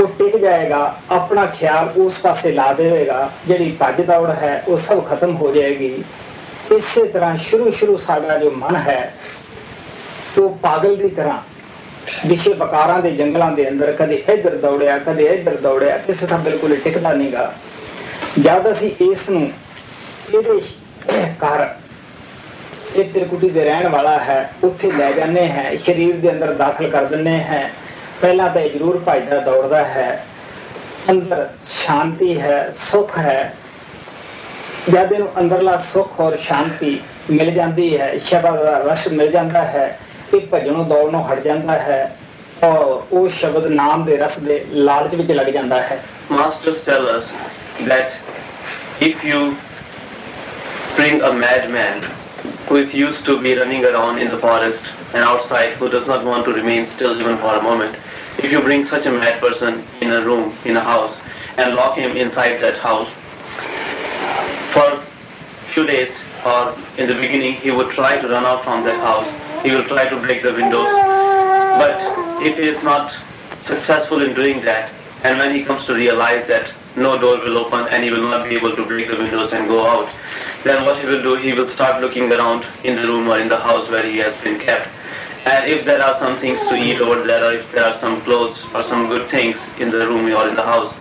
ਉਹ ਟਿਕ ਜਾਏਗਾ, ਆਪਣਾ ਖਿਆਲ ਉਸ ਪਾਸੇ ਲਾ ਦੇਵੇਗਾ, ਜਿਹੜੀ ਭੱਜ ਦੌੜ ਹੈ, ਉਹ ਸਭ ਖਤਮ ਹੋ ਜਾਏਗੀ। ਇਸੇ ਤਰ੍ਹਾਂ ਸ਼ੁਰੂ ਸ਼ੁਰੂ ਸਾਡਾ ਜੋ ਮਨ ਹੈ, ਉਹ ਪਾਗਲ ਦੀ ਤਰ੍ਹਾਂ, ਵਿਸ਼ੇ ਬਕਾਰਾਂ ਦੇ ਜੰਗਲਾਂ ਦੇ ਅੰਦਰ ਕਦੇ ਇੱਧਰ ਦੌੜਿਆ, ਕਦੇ ਇੱਧਰ ਦੌੜਿਆ, ਕਿਸੇ ਦਾ ਬਿਲਕੁਲ ਟਿਕਦਾ ਨਹੀਂਗਾ ਜਦ ਅਸੀਂ ਇਸ ਨੂੰ ਇਹਦੇ ਘਰ ਇਹ ਤਿਰਕੁਟੀ ਦੇ ਰਹਿਣ ਵਾਲਾ ਹੈ, ਉੱਥੇ ਲੈ ਜਾਂਦੇ ਹੈ, ਸਰੀਰ ਦੇ ਅੰਦਰ ਦਾਖਲ ਕਰ ਦਿੰਦੇ ਹੈ। ਪਹਿਲਾਂ ਤਾਂ ਇਹ ਜ਼ਰੂਰ ਭਜਦਾ ਦੌੜਦਾ ਹੈ। ਅੰਦਰ ਸ਼ਾਂਤੀ ਹੈ, ਸੁੱਖ ਹੈ। ਜਦ ਇਹਨੂੰ ਅੰਦਰਲਾ ਸੁੱਖ ਔਰ ਸ਼ਾਂਤੀ ਮਿਲ ਜਾਂਦੀ ਹੈ, ਸ਼ਬਦ ਦਾ ਰਸ ਮਿਲ ਜਾਂਦਾ ਹੈ ਇਹ ਭਜਣੋਂ ਦੌੜਨੋਂ ਹਟ ਜਾਂਦਾ ਹੈ ਔਰ ਉਹ ਸ਼ਬਦ ਨਾਮ ਦੇ ਰਸ ਦੇ ਲਾਲਚ ਵਿੱਚ ਲੱਗ ਜਾਂਦਾ ਹੈ। Masters tell us that if you bring a madman who is used to be running around in the forest and outside, who does not want to remain still even for a moment, if you bring such a mad person in a room, in a house, and lock him inside that house, for few days or in the beginning he would try to run out from that house, he will try to break the windows, but if he is not successful in doing that, and when he comes to realize that no door will open and he will not be able to break the windows and go out, then what he will do, he will start looking around in the room or in the house where he has been kept. And if there are some things to eat over there, or if there are some clothes or some good things in the room or in the house,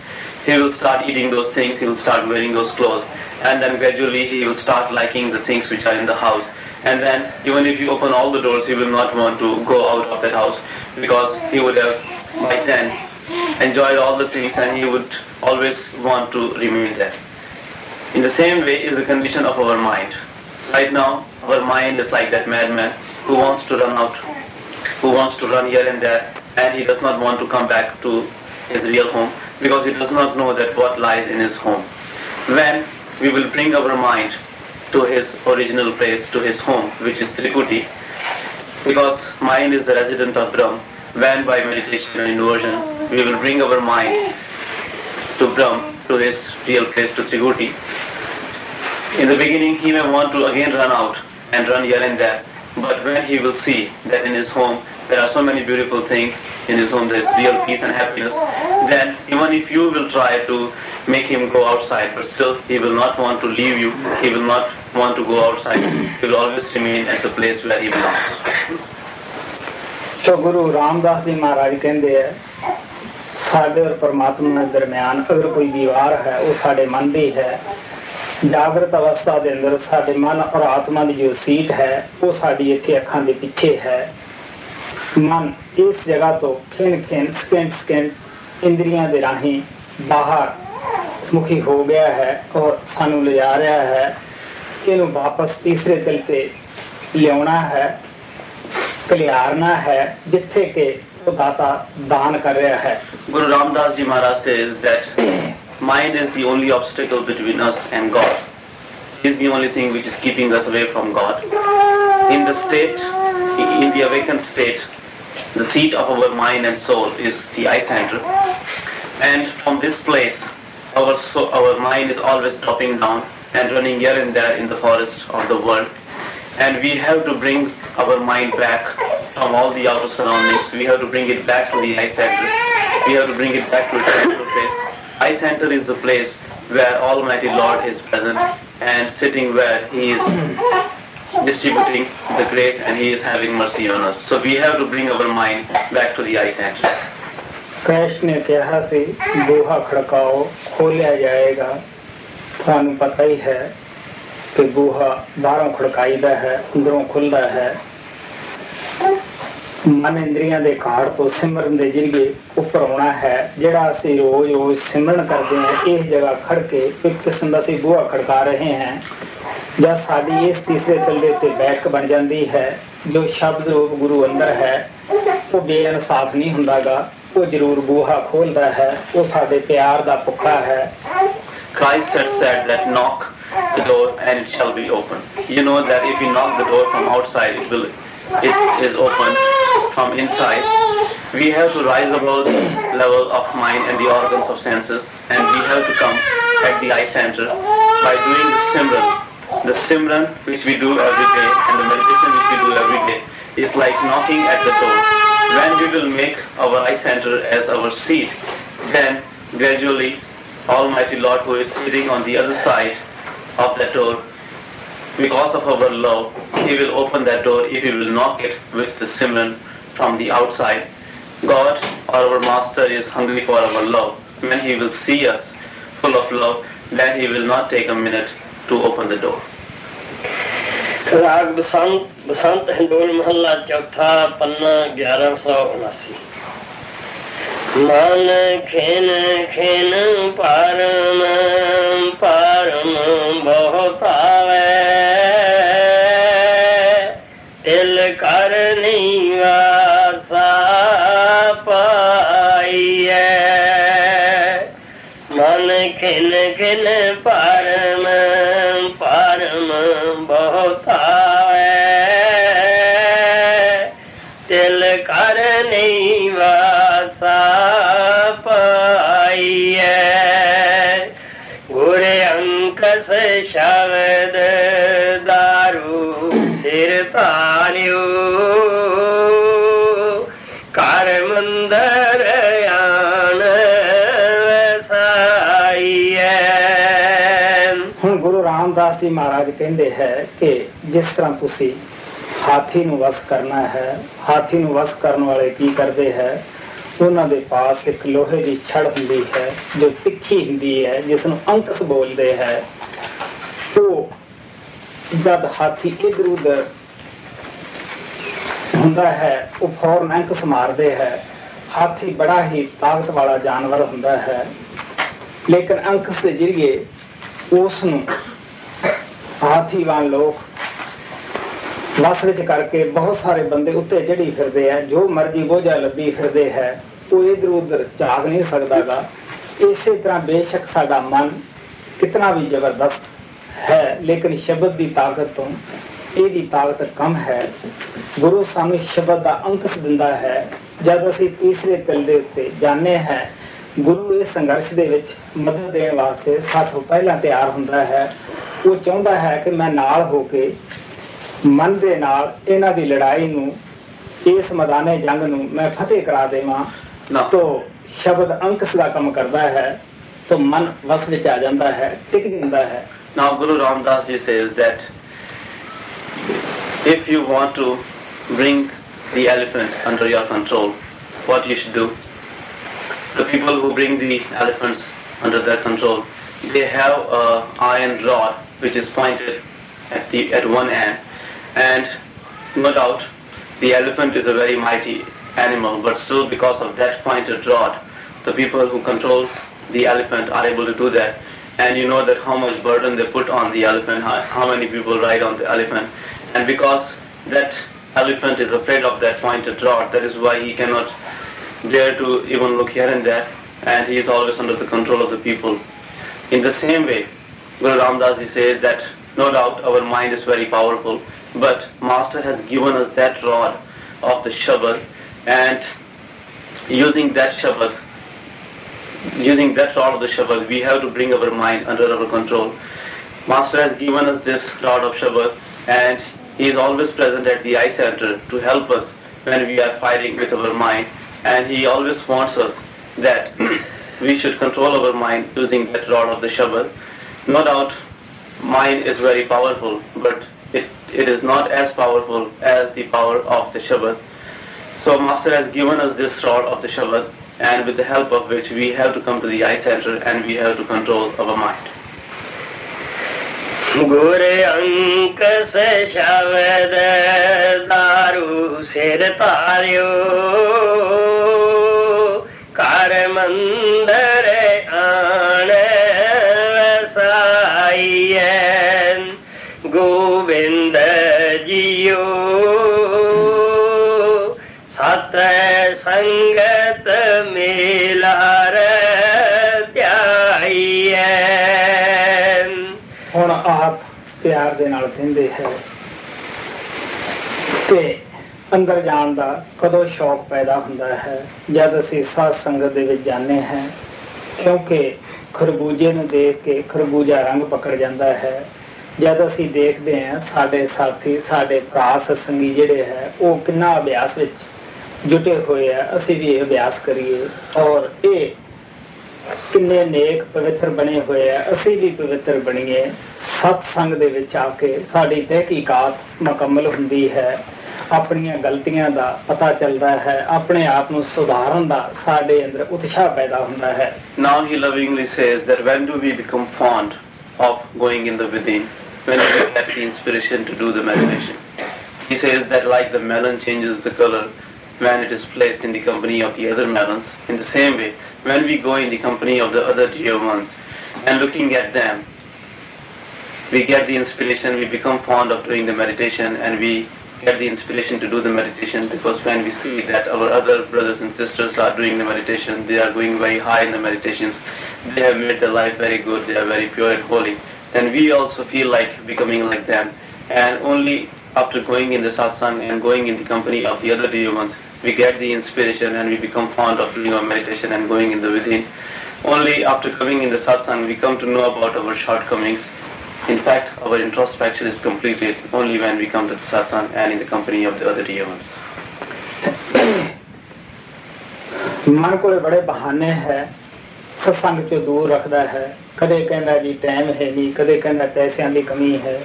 he will start eating those things, he will start wearing those clothes, and then gradually he will start liking the things which are in the house. And then even if you open all the doors, he will not want to go out of that house because he would have by then enjoyed all the things and he would always want to remain there. In the same way is the condition of our mind. Right now, our mind is like that madman who wants to run out, who wants to run here and there, and he does not want to come back to his real home because he does not know that what lies in his home. When we will bring our mind to his original place, to his home, which is Trikuti, because mind is the resident of Brahm, when by meditation and inversion we will bring our mind to Brahm, to this real place, to Trikuti. In the beginning, he may want to again run out and run here and there, but when he will see that in his home there are so many beautiful things, in his home there is real peace and happiness, then even if you will try to make him go outside, but still he will not want to leave you, he will not want to go outside, he will always remain at the place where he belongs. So Guru Ramdas Ji Maharaj ਕਹਿੰਦੇ ਸਾਡੇ ਔਰ ਪਰਮਾਤਮਾ ਦੇ ਦਰਮਿਆਨ ਅਗਰ ਕੋਈ ਦੀਵਾਰ ਹੈ, ਉਹ ਸਾਡੇ ਮਨ ਦੀ ਹੈ। ਜਾਗਰਤ ਅਵਸਥਾ ਦੇ ਅੰਦਰ ਸਾਡੇ ਮਨ ਔਰ ਆਤਮਾ ਦੀ ਜੋ ਸੀਟ ਹੈ, ਉਹ ਸਾਡੀ ਇੱਥੇ ਅੱਖਾਂ ਦੇ ਪਿੱਛੇ ਹੈ। ਮਨ ਇਸ ਜਗ੍ਹਾ ਤੋਂ ਖਿੰਨ ਖਿੰਨ ਸਕਿੰਟ ਸਕਿੰਟ ਇੰਦਰੀਆਂ ਦੇ ਰਾਹੀਂ ਬਾਹਰ ਮੁਖੀ ਹੋ ਗਿਆ ਹੈ ਔਰ ਸਾਨੂੰ ਲਿਜਾ ਰਿਹਾ ਹੈ। ਇਹਨੂੰ ਵਾਪਸ ਤੀਸਰੇ ਦਿਲ ਤੇ ਲਿਆਉਣਾ ਹੈ ਕਲਿਆਰਨਾ ਹੈ, ਜਿੱਥੇ ਕਿ Guru दाता दान says that mind is the only obstacle between us and God. It is the only thing which is keeping us away from God. In the state in the awakened state the seat of our mind and soul is the eye center. And from this place our so our mind is always dropping down and running here and there in the forest of the world And we have to bring our mind back from all the outer surroundings. We have to bring it back to the eye center. We have to bring it back to its central place. Eye center is the place where Almighty Lord is present and sitting where He is distributing the grace and He is having mercy on us. So we have to bring our mind back to the eye center. Krishna ਨੇ ਕਿਹਾ ਸੀ ਬੂਹਾ ਖੜਕਾਓ ਖੋਲਿਆ ਜਾਏਗਾ ਤੁਹਾਨੂੰ ਪਤਾ ਹੀ ਹੈ ਕਿ ਬੂਹਾ ਬਾਹਰੋਂ ਖੜਕਾਈਦਾ ਹੈ, ਅੰਦਰੋਂ ਖੁੱਲਦਾ ਹੈ। ਮਨ ਇੰਦਰੀਆਂ ਦੇ ਘਾੜ ਤੋਂ ਸਿਮਰਨ ਦੇ ਜਰੀਏ ਉੱਪਰ ਆਉਣਾ ਹੈ। ਜਿਹੜਾ ਅਸੀਂ ਰੋਜ਼ ਰੋਜ਼ ਸਿਮਰਨ ਕਰਦੇ ਹਾਂ ਇਸ ਜਗ੍ਹਾ ਖੜ ਕੇ ਇੱਕ ਕਿਸਮ ਦਾ ਅਸੀਂ ਬੂਹਾ ਖੜਕਾ ਰਹੇ ਹਾਂ। ਜਦ ਸਾਡੀ ਇਸ ਤੀਸਰੇ ਤਲੇ ਉੱਤੇ ਬੈਠਕ ਬਣ ਜਾਂਦੀ ਹੈ। ਜੋ ਸ਼ਬਦ ਰੂਪ ਗੁਰੂ ਅੰਦਰ ਹੈ, ਉਹ ਬੇਇਨਸਾਫ ਨਹੀਂ ਹੁੰਦਾਗਾ। ਉਹ ਜ਼ਰੂਰ ਗੋਹਾ ਖੋਲਦਾ ਹੈ। ਉਹ ਸਾਡੇ ਪਿਆਰ ਦਾ ਭੁੱਖਾ ਹੈ। Christ had said that knock. The door and it shall be open. You know that if you knock the door from outside, it will it is open from inside. We have to rise above the level of mind and the organs of senses, and we have to come at the eye center by doing the Simran. The Simran which we do every day and the meditation which we do every day is like knocking at the door. When we will make our eye center as our seat, then gradually Almighty Lord who is sitting on the other side of that door because of our love, He will open that door if he will knock it with the Simran from the outside. God, our Master, is hungry for our love. When He will see us full of love, then He will not take a minute to open the door. राग बसंत बसंत महला चौथा पन्ना ग्यारह सौ उनासी ਮਨ ਖੇਨ ਖੇਨ ਪਰਮ ਪਰਮ ਬਹੁਤ ਆਵੇ ਤਿਲ ਕਰ ਨਿਵਾਸਾ ਪਾਈਐ। ਮਨ ਖਿਨ ਖਿਨ ਪਰਮ ਸ਼ਬਦ ਦਾਰੂ ਸਿਰ ਧਾਰਿਓ ਕਰ ਮੰਦਰ ਆਣ ਵਸਾਈਐ। ਹੁਣ ਗੁਰੂ ਰਾਮਦਾਸ ਜੀ ਮਹਾਰਾਜ ਕਹਿੰਦੇ ਹੈ ਕਿ ਜਿਸ ਤਰ੍ਹਾਂ ਤੁਸੀਂ ਹਾਥੀ ਨੂੰ ਵਸ ਕਰਨਾ ਹੈ, ਹਾਥੀ ਨੂੰ ਵਸ ਕਰਨ ਵਾਲੇ ਕੀ ਕਰਦੇ ਹੈ? ਉਹਨਾਂ ਦੇ ਪਾਸ ਇੱਕ ਲੋਹੇ ਦੀ ਛੜ ਹੁੰਦੀ ਹੈ, ਜੋ ਤਿੱਖੀ ਹੁੰਦੀ ਹੈ, ਜਿਸ ਨੂੰ ਅੰਕਸ ਬੋਲਦੇ ਹੈ। ਉਹ ਜਦ ਹਾਥੀ ਇਧਰ ਉਧਰ ਹੁੰਦਾ ਹੈ, ਉਹ ਫੌਰਨ ਅੰਕਸ ਮਾਰਦੇ ਹੈ, ਹਾਥੀ ਬੜਾ ਹੀ ਤਾਕਤ ਵਾਲਾ ਜਾਨਵਰ ਹੁੰਦਾ ਹੈ। ਲੇਕਿਨ ਅੰਕਸ ਦੇ ਜਰੀਏ ਉਸ ਨੂੰ ਹਾਥੀ ਵਾਂਗ ਲੋਕ ਵਸ ਵਿੱਚ ਕਰਕੇ ਬਹੁਤ ਸਾਰੇ ਬੰਦੇ ਉੱਤੇ ਚੜੀ ਫਿਰਦੇ ਆ ਜੋ ਮਰਜ਼ੀ ਬੋਝਾ ਲੱਭੀ ਫਿਰਦੇ ਹੈ, ਉਹ ਇਧਰ ਉਧਰ ਝਾਕ ਨਹੀਂ ਸਕਦਾਗਾ। ਇਸੇ ਤਰ੍ਹਾਂ ਬੇਸ਼ੱਕ ਸਾਡਾ ਮਨ ਕਿਤਨਾ ਵੀ ਜ਼ਬਰਦਸਤ ਹੈ ਲੇਕਿਨ ਸ਼ਬਦ ਦੀ ਤਾਕਤ ਤੋਂ ਇਹਦੀ ਤਾਕਤ ਕਮ ਹੈ। ਗੁਰੂ ਸਾਨੂੰ ਸ਼ਬਦ ਦਾ ਅੰਕਸ ਦਿੰਦਾ ਹੈ। ਜਦ ਅਸੀਂ ਤੀਸਰੇ ਤਿਲ ਦੇ ਉੱਤੇ ਜਾਣੇ ਹੈ ਗੁਰੂ ਇਸ ਸੰਘਰਸ਼ ਦੇ ਵਿੱਚ ਮਦਦ ਦੇਣ ਵਾਸਤੇ ਸਾਥੋਂ ਪਹਿਲਾਂ ਤਿਆਰ ਹੁੰਦਾ ਹੈ। ਉਹ ਚਾਹੁੰਦਾ ਹੈ ਕਿ ਮੈਂ ਨਾਲ ਹੋ ਕੇ ਮਨ ਦੇ ਨਾਲ ਇਹਨਾਂ ਦੀ ਲੜਾਈ ਨੂੰ ਇਸ ਮੈਦਾਨੇ ਜੰਗ ਨੂੰ ਮੈਂ ਫਤਿਹ ਕਰਾ ਦੇਵਾਂ। ਤੋ ਸ਼ਬਦ ਅੰਕਸ ਦਾ ਕੰਮ ਕਰਦਾ ਹੈ ਤੋ ਮਨ ਵਸ ਵਿੱਚ ਆ ਜਾਂਦਾ ਹੈ ਟਿਕ ਜਾਂਦਾ ਹੈ। Now Guru Ramdas ji says that if you want to bring the elephant under your control, what you should do? The people who bring the elephants under their control, they have a iron rod which is pointed at the at one end, and no doubt the elephant is a very mighty animal, but still because of that pointed rod, the people who control the elephant are able to do that. And you know that how much burden they put on the elephant, how, many people ride on the elephant, and because that elephant is afraid of that pointed rod. That is why he cannot dare to even look here and there, and he is always under the control of the people. In the same way, Guru Ramdas he says that no doubt our mind is very powerful, but Master has given us that rod of the Shabad, and using that Shabad, using that rod of the Shabad, we have to bring our mind under our control. Master has given us this rod of Shabad, and he is always present at the eye center to help us when we are fighting with our mind, and he always wants us that we should control our mind using that rod of the Shabad. No doubt, mind is very powerful, but it, it is not as powerful as the power of the Shabad. So Master has given us this rod of the Shabad, and with the help of which we have to come to the eye center and we have to control our mind. गुर अंक से शब्द दारू सिर तारियो car मंदर आण साई गोविंद जियो ਮੇਲਾਰ ਧਿਆਈਐ ਹੁਣ ਆਪ ਪਿਆਰ ਦੇ ਨਾਲ ਕਹਿੰਦੇ ਹੈ ਕਿ ਅੰਦਰ ਜਾਣ ਦਾ ਕਦੋਂ ਸ਼ੌਕ ਪੈਦਾ ਹੁੰਦਾ ਹੈ, ਜਦ ਅਸੀਂ ਸਾਧ ਸੰਗਤ ਦੇ ਵਿੱਚ ਜਾਂਦੇ ਹਾਂ, ਕਿਉਂਕਿ ਖਰਬੂਜੇ ਨੂੰ ਦੇਖ ਕੇ ਖਰਬੂਜਾ ਰੰਗ ਪਕੜ ਜਾਂਦਾ ਹੈ। ਜਦ ਅਸੀਂ ਦੇਖਦੇ ਹਾਂ, ਸਾਡੇ ਸਾਥੀ, ਸਾਡੇ ਭਰਾ ਸਤਸੰਗੀ ਜਿਹੜੇ ਹੈ, ਉਹ ਕਿੰਨਾ ਅਭਿਆਸ ਵਿੱਚ ਜੁਟੇ ਹੋਏ ਆ, ਅਸੀਂ ਵੀ ਇਹ ਅਭਿਆਸ ਕਰੀਏ। ਔਰ ਇਹ ਕਿੰਨੇ ਨੇਕ ਪਵਿੱਤਰ ਬਣੇ ਹੋਏ ਆ, ਅਸੀਂ ਵੀ ਪਵਿੱਤਰ ਬਣੀਏ। ਸਤ ਸੰਗ ਦੇ ਵਿੱਚ ਆ ਕੇ ਸਾਡੀ ਤਹਿਕੀਕਾਤ ਮੁਕੰਮਲ ਹੁੰਦੀ ਹੈ। ਆਪਣੀਆਂ ਗਲਤੀਆਂ ਦਾ ਪਤਾ ਚੱਲਦਾ ਹੈ, ਆਪਣੇ ਆਪ ਨੂੰ ਸੁਧਾਰਨ ਦਾ ਸਾਡੇ ਅੰਦਰ ਉਤਸ਼ਾਹ ਪੈਦਾ ਹੁੰਦਾ ਹੈ। Now he lovingly says that when do we become fond of going in the within when we get the inspiration to do the meditation he says that like the melon changes the colour when it is placed in the company of the other melons, in the same way, when we go in the company of the other dear and looking at them, we get the inspiration, we become fond of doing the meditation and we get the inspiration to do the meditation because when we see that our other brothers and sisters are doing the meditation, they are going very high in the meditations, they have made their life very good, they are very pure and holy, then we also feel like becoming like them. And only after going in the satsang and going in the company of the other dear ones, we get the inspiration and we become fond of doing our meditation and going in the within. Only after coming in the satsang, we come to know about our shortcomings in fact, our introspection is completed only when we come to the satsang and in the company of the other dear ones. ਮਨ ਕੋਲੇ ਬੜੇ ਬਹਾਨੇ ਹੈ ਸਤਸੰਗ ਤੋਂ ਦੂਰ ਰੱਖਦਾ ਹੈ ਕਦੇ ਕਹਿੰਦਾ ਜੀ ਟਾਈਮ ਹੈ ਨਹੀਂ ਕਦੇ ਕਹਿੰਦਾ ਪੈਸਿਆਂ ਦੀ ਕਮੀ ਹੈ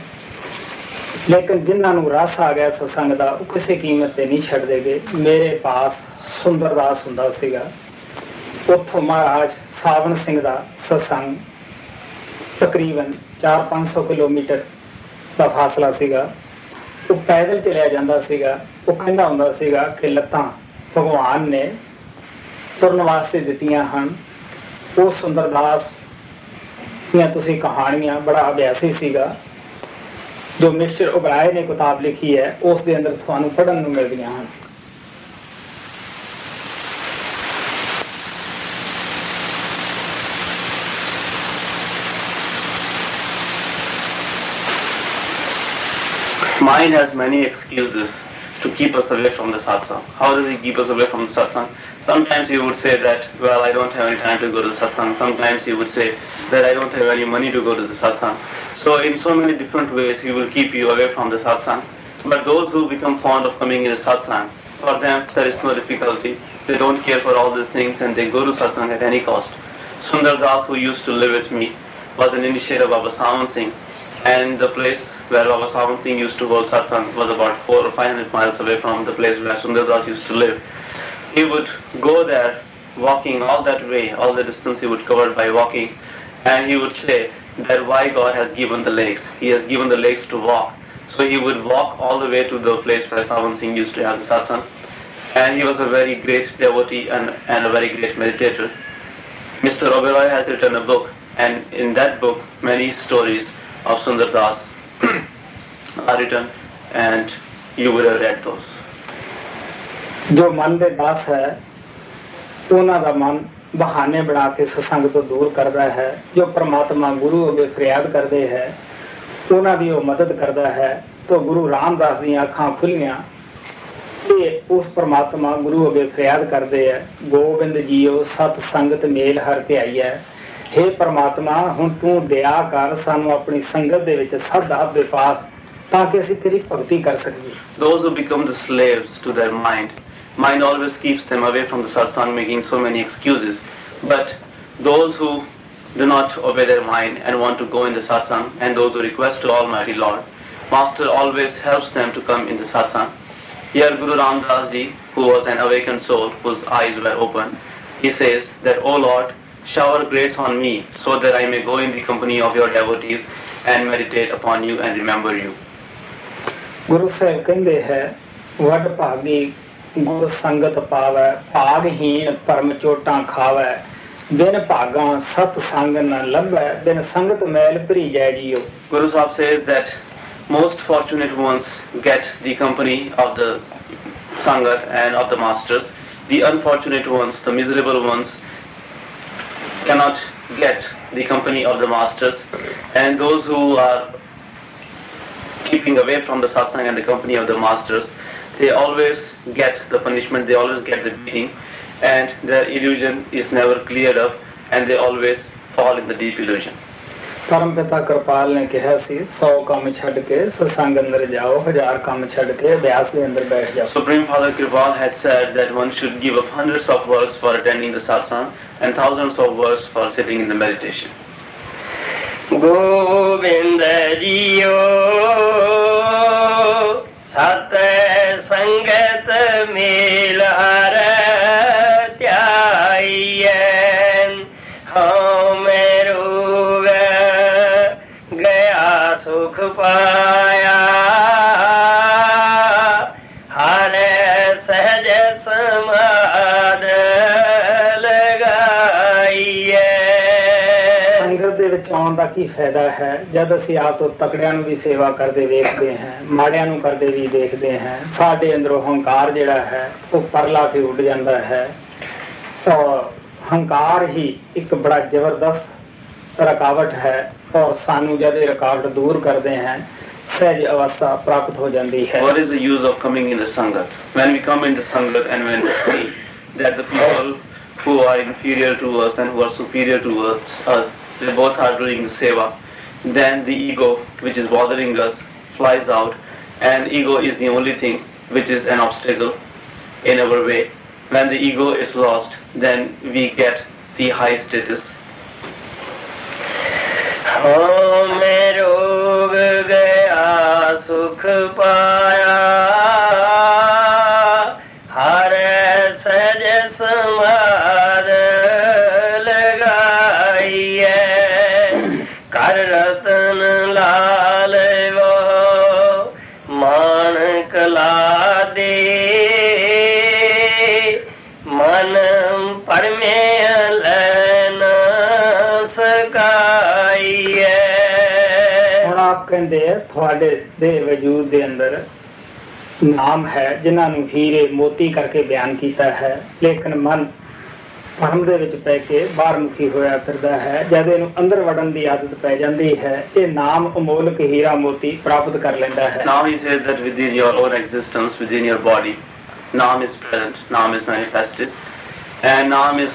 ਲੇਕਿਨ ਜਿਨ੍ਹਾਂ ਨੂੰ ਰਸ ਆ ਗਿਆ ਸਤਸੰਗ ਦਾ, ਉਹ ਕਿਸੇ ਕੀਮਤ ਤੇ ਨਹੀਂ ਛੱਡਦੇਗੇ ਮੇਰੇ ਪਾਸ ਸੁੰਦਰਦਾਸ ਹੁੰਦਾ ਸੀਗਾ। ਉੱਥੋਂ ਮਹਾਰਾਜ ਸਾਵਣ ਸਿੰਘ ਦਾ ਸਤਸੰਗ ਤਕਰੀਬਨ 4-500 ਕਿਲੋਮੀਟਰ ਦਾ ਫਾਸਲਾ ਸੀਗਾ। ਉਹ ਪੈਦਲ ਚਲਿਆ ਜਾਂਦਾ ਸੀਗਾ। ਉਹ ਕਹਿੰਦਾ ਹੁੰਦਾ ਸੀਗਾ ਕਿ ਲੱਤਾਂ ਭਗਵਾਨ ਨੇ ਤੁਰਨ ਵਾਸਤੇ ਦਿੱਤੀਆਂ ਹਨ। ਉਹ ਸੁੰਦਰਦਾਸ ਦੀਆਂ ਤੁਸੀਂ ਕਹਾਣੀਆਂ, ਬੜਾ ਅਭਿਆਸੀ ਸੀਗਾ। ਜੋ ਮਿਸਟਰ ਉਬਰਾਏ ਨੇ ਕਿਤਾਬ ਲਿਖੀ ਹੈ ਉਸ ਦੇ ਅੰਦਰ ਤੁਹਾਨੂੰ ਪੜ੍ਹਨ ਨੂੰ ਮਿਲਦੀਆਂ ਹਨ Mind has many excuses to keep us away from the satsang. How does he keep us away from the satsang? Sometimes he would say that, well, I don't have any time to go to the satsang. Sometimes he would say that I don't have any money to go to the satsang. So in so many different ways he will keep you away from the satsang. But those who become fond of coming in the satsang, for them there is no difficulty. They don't care for all these things and they go to satsang at any cost. Sundar Das, who used to live with me, was an initiate of Baba Sawan Singh and the place where Baba Sawan Singh used to hold satsang was about four or five hundred miles away from the place where Sundar Das used to live. He would go there walking all that way, all the distance he would cover by walking, and he would say that why God has given the legs. He has given the legs to walk. So he would walk all the way to the place where Sawan Singh used to have the satsang. And he was a very great devotee and, and a very great meditator. Mr. Oberoi has written a book, and in that book, many stories of Sundar Das are written, and you would have read those. ਜੋ ਮਨ ਦੇ ਦਾਸ ਹੈ ਉਹਨਾਂ ਦਾ ਮਨ ਬਹਾਨੇ ਬਣਾ ਕੇ ਸਤਸੰਗ ਤੋਂ ਦੂਰ ਕਰਦਾ ਹੈ ਜੋ ਪ੍ਰਮਾਤਮਾ ਗੁਰੂ ਅੱਗੇ ਫਰਿਆਦ ਕਰਦੇ ਹੈ ਉਹਨਾਂ ਦੀ ਉਹ ਮਦਦ ਕਰਦਾ ਹੈ ਤਾਂ ਗੁਰੂ ਰਾਮਦਾਸ ਦੀਆਂ ਅੱਖਾਂ ਖੁੱਲੀਆਂ ਤੇ ਉਸ ਪ੍ਰਮਾਤਮਾ ਗੁਰੂ ਅੱਗੇ ਫਰਿਆਦ ਕਰਦੇ ਹੈ ਗੋਬਿੰਦ ਜੀਓ ਸਤ ਸੰਗਤ ਮੇਲ ਹਰ ਧਿਆਈਐ हे ਪ੍ਰਮਾਤਮਾ ਹੁਣ ਤੂੰ ਦਇਆ ਕਰ ਸਾਨੂੰ ਆਪਣੀ ਸੰਗਤ ਦੇ ਵਿੱਚ ਸਦਾ ਦੇ ਪਾਸ ਤਾਂ ਕਿ ਅਸੀਂ ਤੇਰੀ ਭਗਤੀ ਕਰ ਸਕੀਏ। Those who become the slaves to their mind, mind always keeps them away from the satsang, making so many excuses. But those who do not obey their mind and want to go in the satsang, and those who request to Almighty Lord, Master always helps them to come in the satsang. Here Guru Ram Das Ji, who was an awakened soul, whose eyes were open, he says that, O Lord, shower grace on me so that I may go in the company of your devotees and meditate upon you and remember you. Guru Sahib ਕਹਿੰਦੇ ਹੈ ਵੱਡ ਭਾਗੀ ਗੁਰ ਸੰਗਤ ਪਾਵੈ ਭਾਗਹੀਣ ਪਰਮ ਚੋਟਾਂ ਖਾਵੈ ਬਿਨ ਭਾਗਾਂ ਸਤ ਸੰਗ ਨ ਲੱਭੈ ਬਿਨ ਸੰਗਤ ਮੈਲ ਭਰੀ ਜੈ JIO Guru Sahib says that most fortunate ones get the company of the Sangat and of the masters. The unfortunate ones, the miserable ones, cannot get the company of the masters. And those who are keeping away from the satsang and the company of the masters, they always get the punishment, they always get the beating, and their illusion is never cleared up, and they always fall in the deep illusion. ਪਰਮ ਪਿਤਾ ਕਿਰਪਾਲ ਨੇ ਕਿਹਾ ਸੀ 100 ਕੰਮ ਛੱਡ ਕੇ ਸਤਸੰਗ ਅੰਦਰ ਜਾਓ ਹਜ਼ਾਰ ਕੰਮ ਛੱਡ ਕੇ ਅਭਿਆਸ ਦੇ ਅੰਦਰ ਬੈਠ ਜਾਓ Supreme Father Kripal had said that one should give up hundreds of works for attending the satsang and thousands of works for sitting in the meditation. Gobind JIO ਸਤ ਸੰਗਤ ਮੇਲ ਹਰ ਧਿਆਈਐ। ਹਉ ਮੇਰੂ ਗਿਆ ਸੁਖ ਪਾ ਸੰਗਤ ਦਾ ਕੀ ਫਾਇਦਾ ਹੈ? ਜਦ ਅਸੀਂ ਆਪ ਤੋਂ ਤਕੜਿਆਂ ਨੂੰ ਵੀ ਸੇਵਾ ਕਰਦੇ ਵੇਖਦੇ ਹਾਂ ਮਾੜਿਆਂ ਨੂੰ ਕਰਦੇ ਵੀ ਦੇਖਦੇ ਹਾਂ ਸਾਡੇ ਅੰਦਰੋਂ ਹੰਕਾਰ ਜਿਹੜਾ ਹੈ ਉਹ ਪਰਲਾ ਕੇ ਉੱਡ ਜਾਂਦਾ ਹੈ। ਔਰ ਹੰਕਾਰ ਹੀ ਇੱਕ ਬੜਾ ਜ਼ਬਰਦਸਤ ਰਕਾਵਟ ਹੈ ਔਰ ਸਾਨੂੰ ਜਦ ਇਹ ਰਕਾਵਟ ਦੂਰ ਕਰਦੇ ਹਾਂ ਸਹਿਜ ਅਵਸਥਾ ਪ੍ਰਾਪਤ ਹੋ ਜਾਂਦੀ ਹੈ। What is the use of coming in the sangat? When we come in the sangat and when we see that the people who are inferior to us and who are superior to us, us we both are doing seva, then the ego, which is bothering us, flies out, and ego is the only thing which is an obstacle in our way. When the ego is lost, then we get the high status. Oh, गया सुख पाया हर ਕਹਿੰਦੇ ਆ ਤੁਹਾਡੇ ਦੇ ਵਜੂਦ ਦੇ ਅੰਦਰ ਨਾਮ ਹੈ ਜਿਨ੍ਹਾਂ ਨੂੰ ਹੀਰੇ ਮੋਤੀ ਕਰਕੇ ਬਿਆਨ ਕੀਤਾ ਹੈ ਲੇਕਿਨ ਮਨ ਭਰਮ ਦੇ ਵਿੱਚ ਪੈ ਕੇ ਬਾਹਰ ਮੁਖੀ ਹੋਇਆ ਫਿਰਦਾ ਹੈ ਜਦ ਇਹਨੂੰ ਅੰਦਰ ਵੜਨ ਦੀ ਆਦਤ ਪੈ ਜਾਂਦੀ ਹੈ ਇਹ ਨਾਮ ਅਮੋਲਕ ਹੀਰਾ ਮੋਤੀ ਪ੍ਰਾਪਤ ਕਰ ਲੈਂਦਾ ਹੈ naam he says that within your own existence within your body naam is present naam is manifested and naam is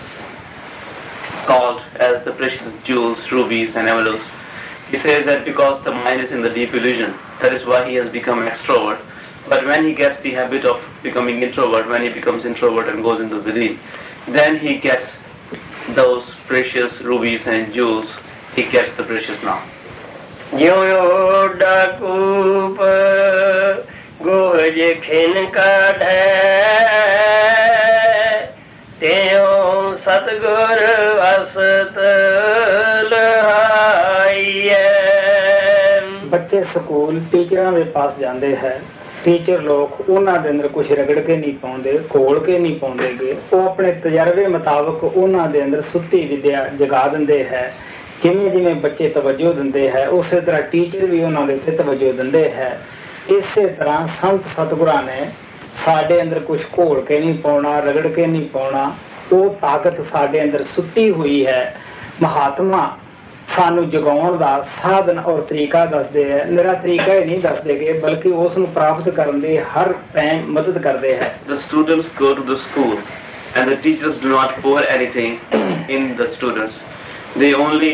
called as the precious jewels rubies and emeralds He says that because the mind is in the deep illusion, that is why he has become extrovert. But when he gets the habit of becoming introvert, when he becomes introvert and goes into within, then he gets those precious rubies and jewels, he gets the precious Nam. ਜਿਉ ਡਾਕੂਪ ਗੋਜ ਖਿਨ ਕਾਢੈ ਤਿਉ ਸਤਗੁਰ ਵਸਤ ਲਹਾਈਐ ਬੱਚੇ school ਟੀਚਰਾਂ ਦੇ ਪਾਸ ਜਾਂਦੇ ਹੈ। Teacher ਲੋਕ ਉਹਨਾਂ ਦੇ ਅੰਦਰ ਕੁਝ ਰਗੜ ਕੇ ਨਹੀਂ ਪਾਉਂਦੇ, ਘੋਲ ਕੇ ਨਹੀਂ ਪਾਉਂਦੇਗੇ। ਉਹ ਆਪਣੇ ਤਜਰਬੇ ਮੁਤਾਬਕ ਉਹਨਾਂ ਦੇ ਅੰਦਰ ਸੁੱਤੀ ਵਿਦਿਆ ਜਗਾ ਦਿੰਦੇ ਹੈ। ਜਿਵੇਂ ਜਿਵੇਂ ਬੱਚੇ ਤਵੱਜੋ ਦਿੰਦੇ ਹੈ, ਉਸੇ ਤਰ੍ਹਾਂ ਟੀਚਰ ਵੀ ਉਹਨਾਂ ਦੇ ਉੱਤੇ ਤਵੱਜੋ ਦਿੰਦੇ ਹੈ। ਇਸੇ ਤਰ੍ਹਾਂ ਸੰਤ ਸਤਿਗੁਰਾਂ ਨੇ ਸਾਡੇ ਅੰਦਰ ਕੁਝ ਘੋਲ ਕੇ ਨਹੀਂ ਪਾਉਣਾ, ਰਗੜ ਕੇ ਨਹੀਂ ਪਾਉਣਾ। ਉਹ ਤਾਕਤ ਸਾਡੇ ਅੰਦਰ ਸੁੱਤੀ ਹੋਈ ਹੈ। ਮਹਾਤਮਾ ਸਾਨੂੰ ਜਗਾਉਣ ਦਾ ਸਾਧਨ ਔਰ ਤਰੀਕਾ ਦੱਸਦੇ ਹੈ ਨਿਰਾ ਤਰੀਕਾ ਹੀ ਨਹੀਂ ਦੱਸਦੇ ਕਿ ਬਲਕਿ ਉਸ ਨੂੰ ਪ੍ਰਾਪਤ ਕਰਨ ਦੇ ਹਰ ਟਾਈਮ ਮਦਦ ਕਰਦੇ ਹੈ The students go to the school and the teachers do not pour anything in the students. They only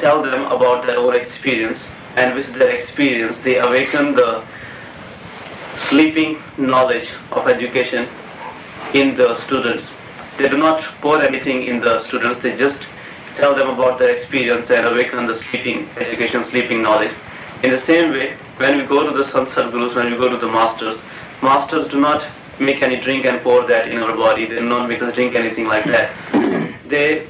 tell them about their own experience and with their experience they awaken the sleeping knowledge of education in the students. They do not pour anything in the students, they just tell them about their experience and awaken the sleeping education, sleeping knowledge. In the same way, when we go to the Sant Sadgurus, when we go to the masters, masters do not make any drink and pour that in our body. They do not make us drink anything like that. They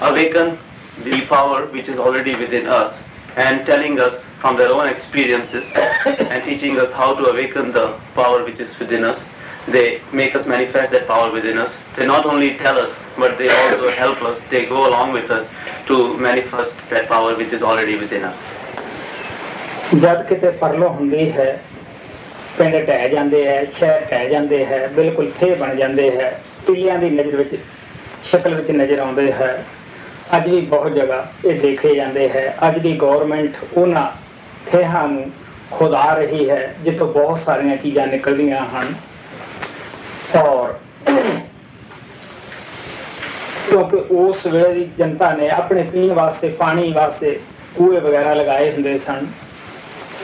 awaken the power which is already within us and telling us from their own experiences and teaching us how to awaken the power which is within us. They make us manifest that power within us. They not only tell us, but they also help us. They go along with us to manifest that power which is already within us. ਜਦ ਕਿਤੇ ਪਰਲੋ ਹੁੰਦੀ ਹੈ ਪਿੰਡ ਢਹਿ ਜਾਂਦੇ ਹੈ ਸ਼ਹਿਰ ਢਹਿ ਜਾਂਦੇ ਹੈ ਬਿਲਕੁਲ ਥੇ ਬਣ ਜਾਂਦੇ ਹੈ ਟਿੱਲਿਆਂ ਦੀ ਨਜ਼ਰ ਵਿੱਚ ਸ਼ਕਲ ਵਿੱਚ ਨਜ਼ਰ ਆਉਂਦੇ ਹੈ ਅੱਜ ਵੀ ਬਹੁਤ ਜਗ੍ਹਾ ਇਹ ਦੇਖੇ ਜਾਂਦੇ ਹੈ ਅੱਜ ਦੀ ਗਵਰਨਮੈਂਟ ਉਹਨਾਂ ਥੇਹਾਂ ਨੂੰ ਖੁਦਾ ਰਹੀ ਹੈ ਜਿੱਥੋਂ ਬਹੁਤ ਸਾਰੀਆਂ ਚੀਜ਼ਾਂ ਨਿਕਲਦੀਆਂ ਹਨ ਔਰ ਕਿਉਂਕਿ ਉਸ ਵੇਲੇ ਦੀ ਜਨਤਾ ਨੇ ਆਪਣੇ ਪੀਣ ਵਾਸਤੇ, ਪਾਣੀ ਵਾਸਤੇ ਕੂਏ ਵਗੈਰਾ ਲਗਾਏ ਹੁੰਦੇ ਸਨ।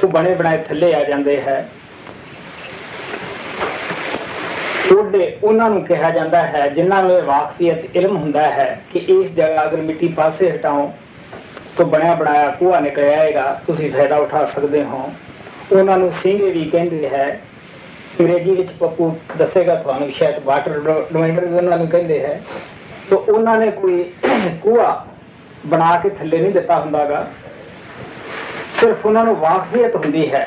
ਉਹ ਬਣੇ ਬਣਾਏ ਥੱਲੇ ਆ ਜਾਂਦੇ ਹੈ। ਉਹਦੇ ਉਹਨਾਂ ਨੂੰ ਕਿਹਾ ਜਾਂਦਾ ਹੈ, ਜਿਨ੍ਹਾਂ ਨੂੰ ਇਹ ਵਾਕਫੀਅਤ ਇਲਮ ਹੁੰਦਾ ਹੈ ਕਿ ਇਸ ਜਗ੍ਹਾ ਅਗਰ ਮਿੱਟੀ ਪਾਸੇ ਹਟਾਓ, ਤਾਂ ਬਣਿਆ ਬਣਾਇਆ ਕੂਆ ਨਿਕਲ ਆਏਗਾ, ਤੁਸੀਂ ਫਾਇਦਾ ਉਠਾ ਸਕਦੇ ਹੋ। ਉਹਨਾਂ ਨੂੰ ਸਿੰਘੇ ਵੀ ਕਹਿੰਦੇ ਹੈ ਅੰਗਰੇਜ਼ੀ ਵਿੱਚ ਪੱਪੂ ਦੱਸੇਗਾ ਤੁਹਾਨੂੰ ਸ਼ਾਇਦ ਵਾਟਰ ਡਿਵਾਈਡਰ ਵੀ ਉਹਨਾਂ ਨੂੰ ਕਹਿੰਦੇ ਹੈ ਤਾਂ ਉਹਨਾਂ ਨੇ ਕੋਈ ਕੂਆ ਬਣਾ ਕੇ ਥੱਲੇ ਨਹੀਂ ਦਿੱਤਾ ਹੁੰਦਾਗਾ ਸਿਰਫ ਉਹਨਾਂ ਨੂੰ ਵਾਕਫੀਅਤ ਹੁੰਦੀ ਹੈ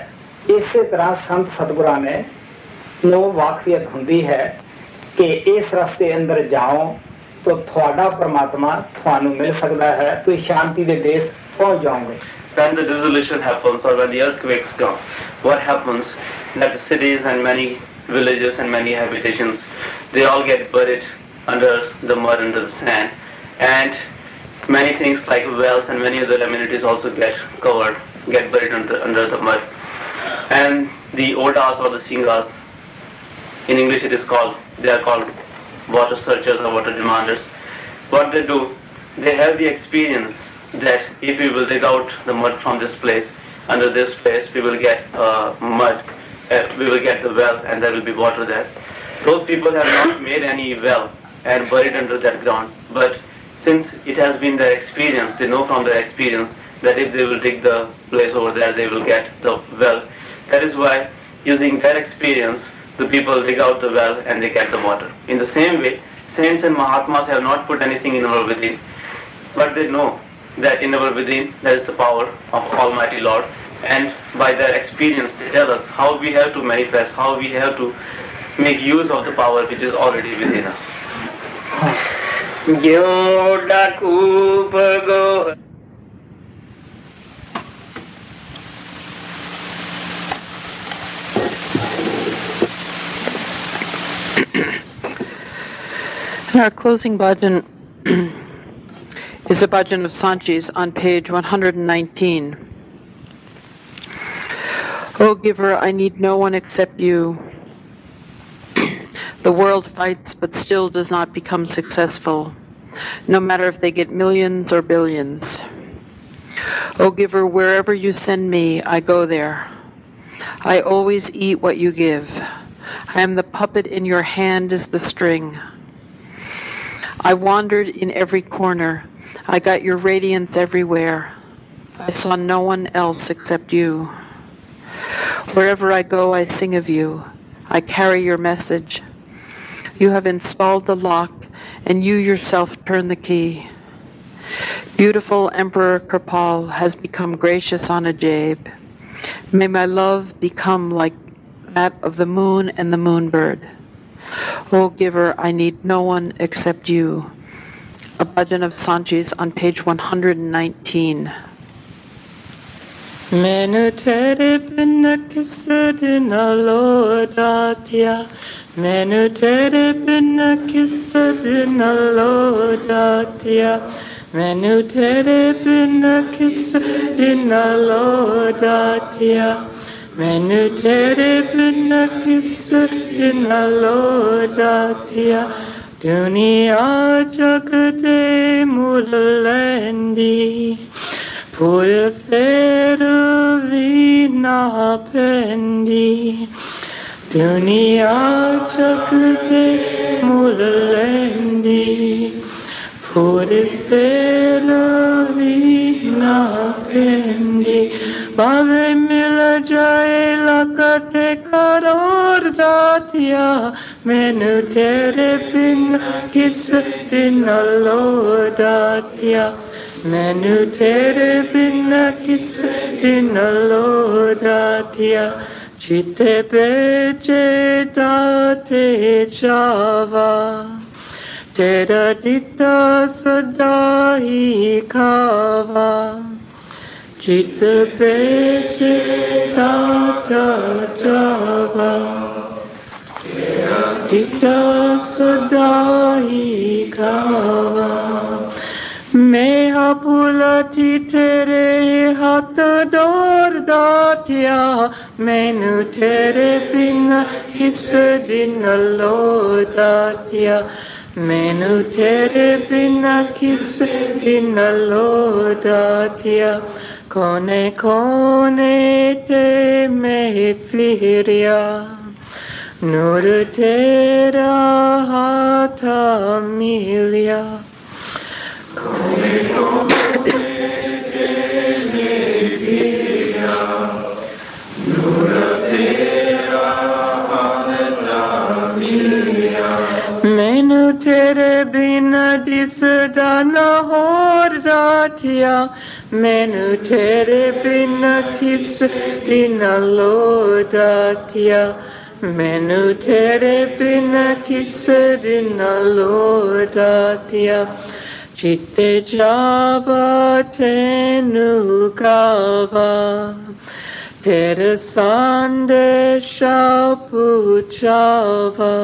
ਇਸੇ ਤਰ੍ਹਾਂ ਸੰਤ ਸਤਿਗੁਰਾਂ ਨੇ ਨੂੰ ਵਾਕਫੀਅਤ ਹੁੰਦੀ ਹੈ ਕਿ ਇਸ ਰਸਤੇ ਅੰਦਰ ਜਾਓ ਤਾਂ ਤੁਹਾਡਾ ਪਰਮਾਤਮਾ ਤੁਹਾਨੂੰ ਮਿਲ ਸਕਦਾ ਹੈ ਤੁਸੀਂ ਸ਼ਾਂਤੀ ਦੇ ਦੇਸ਼ ਪਹੁੰਚ ਜਾਓਗੇ When the dissolution happens or when the earthquakes come, what happens that the cities and many villages and many habitations, they all get buried under the mud, under the sand. And many things like wells and many other amenities also get covered, get buried under, under the mud. And the odas or the singas, in English it is called, they are called water searchers or water demanders. What they do, they have the experience that if we will dig out the mud from this place, under this place we will get uh, mud, uh, we will get the well and there will be water there. Those people have not made any well and buried under that ground, but since it has been their experience, they know from their experience that if they will dig the place over there, they will get the well. That is why, using their experience, the people dig out the well and they get the water. In the same way, saints and Mahatmas have not put anything in our within, but they know that in our within there is the power of Almighty Lord, and by their experience they tell us how we have to manifest, how we have to make use of the power which is already within us. And our closing bhajan is a bhajan of Sant Ji's on page 119. O giver, I need no one except you. The world fights but still does not become successful, no matter if they get millions or billions. O giver, wherever you send me, I go there. I always eat what you give. I am the puppet in your hand is the string. I wandered in every corner. I got your radiance everywhere. I saw no one else except you. Wherever I go, I sing of you. I carry your message. You have installed the lock, and you yourself turn the key. Beautiful Emperor Kripal has become gracious on Ajaib. May my love become like that of the moon and the moonbird. O giver, I need no one except you. A bhajan of Sant Ji's on page 119. मैंने तेरे बिना किस दिन लौटातिया मैंने तेरे बिना किस दिन लौटातिया मैंने तेरे बिना किस दिन लौटातिया मैंने तेरे बिना किस दिन लौटातिया दुनिया जग दे मुल लैंदी Pur fervi na pendi Dunia chakte mulalendi Pur fervi na pendi Pave mil jaye lakate karor datia Menu tere bin kis din allo datia मैंने तेरे बिना किस दिन लोडातिया चिते बेचे दाते चावा तेरा दिता सदा ही खावा। चित बेचे दाता चावा दिता सदा ही खावा। मैं पुलती तेरे हाथ डोर दाटिया मैंने तेरे बिना किस दिन लो दाटिया मैंने तेरे बिना किस दिन लो दाटिया कोने कोने ते मैं फिरिया नूर तेरा हाथ मिलिया मैंने तेरे बिना दिसदा न होर रातिया मैंने तेरे बिना किस दिन लो दातिया मैंने तेरे बिना किस दिन लो दातिया चित्ते जावा तेनु गावा तेरे संदेशा पूछावा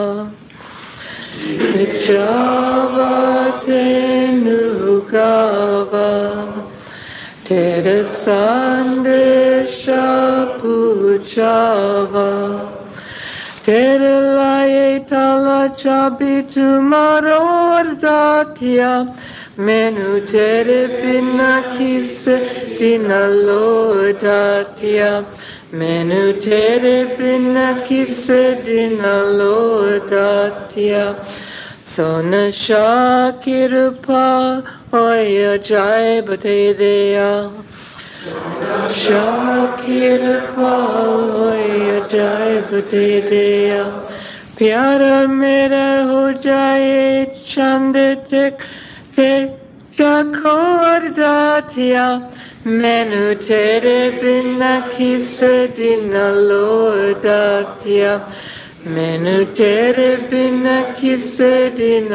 जावा तेनु गावा तेरे संदेशा पूछावा तेरे लाए ताला चाबी तुम्हारो दातिया मैनू तेरे बिना किस दिन लो दातिया मैनू तेरे बिना किस दिन लो दातिया सोन शाह कृपा होय अजायब दे दिया शाकिर पाए अजायब दे दिया प्यारा मेरा हो जाए चंद तक ਤੇ ਮੈਨੂੰ ਤੇਰੇ ਬਿਨਾ ਕਿਸੇ ਦਿਨ ਮੈਨੂੰ ਤੇਰੇ ਬਿਨਾ ਕਿਸੇ ਦਿਨ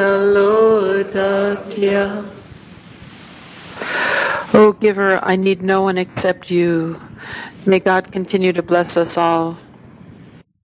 O giver, I need no one except you. May God continue to bless us all.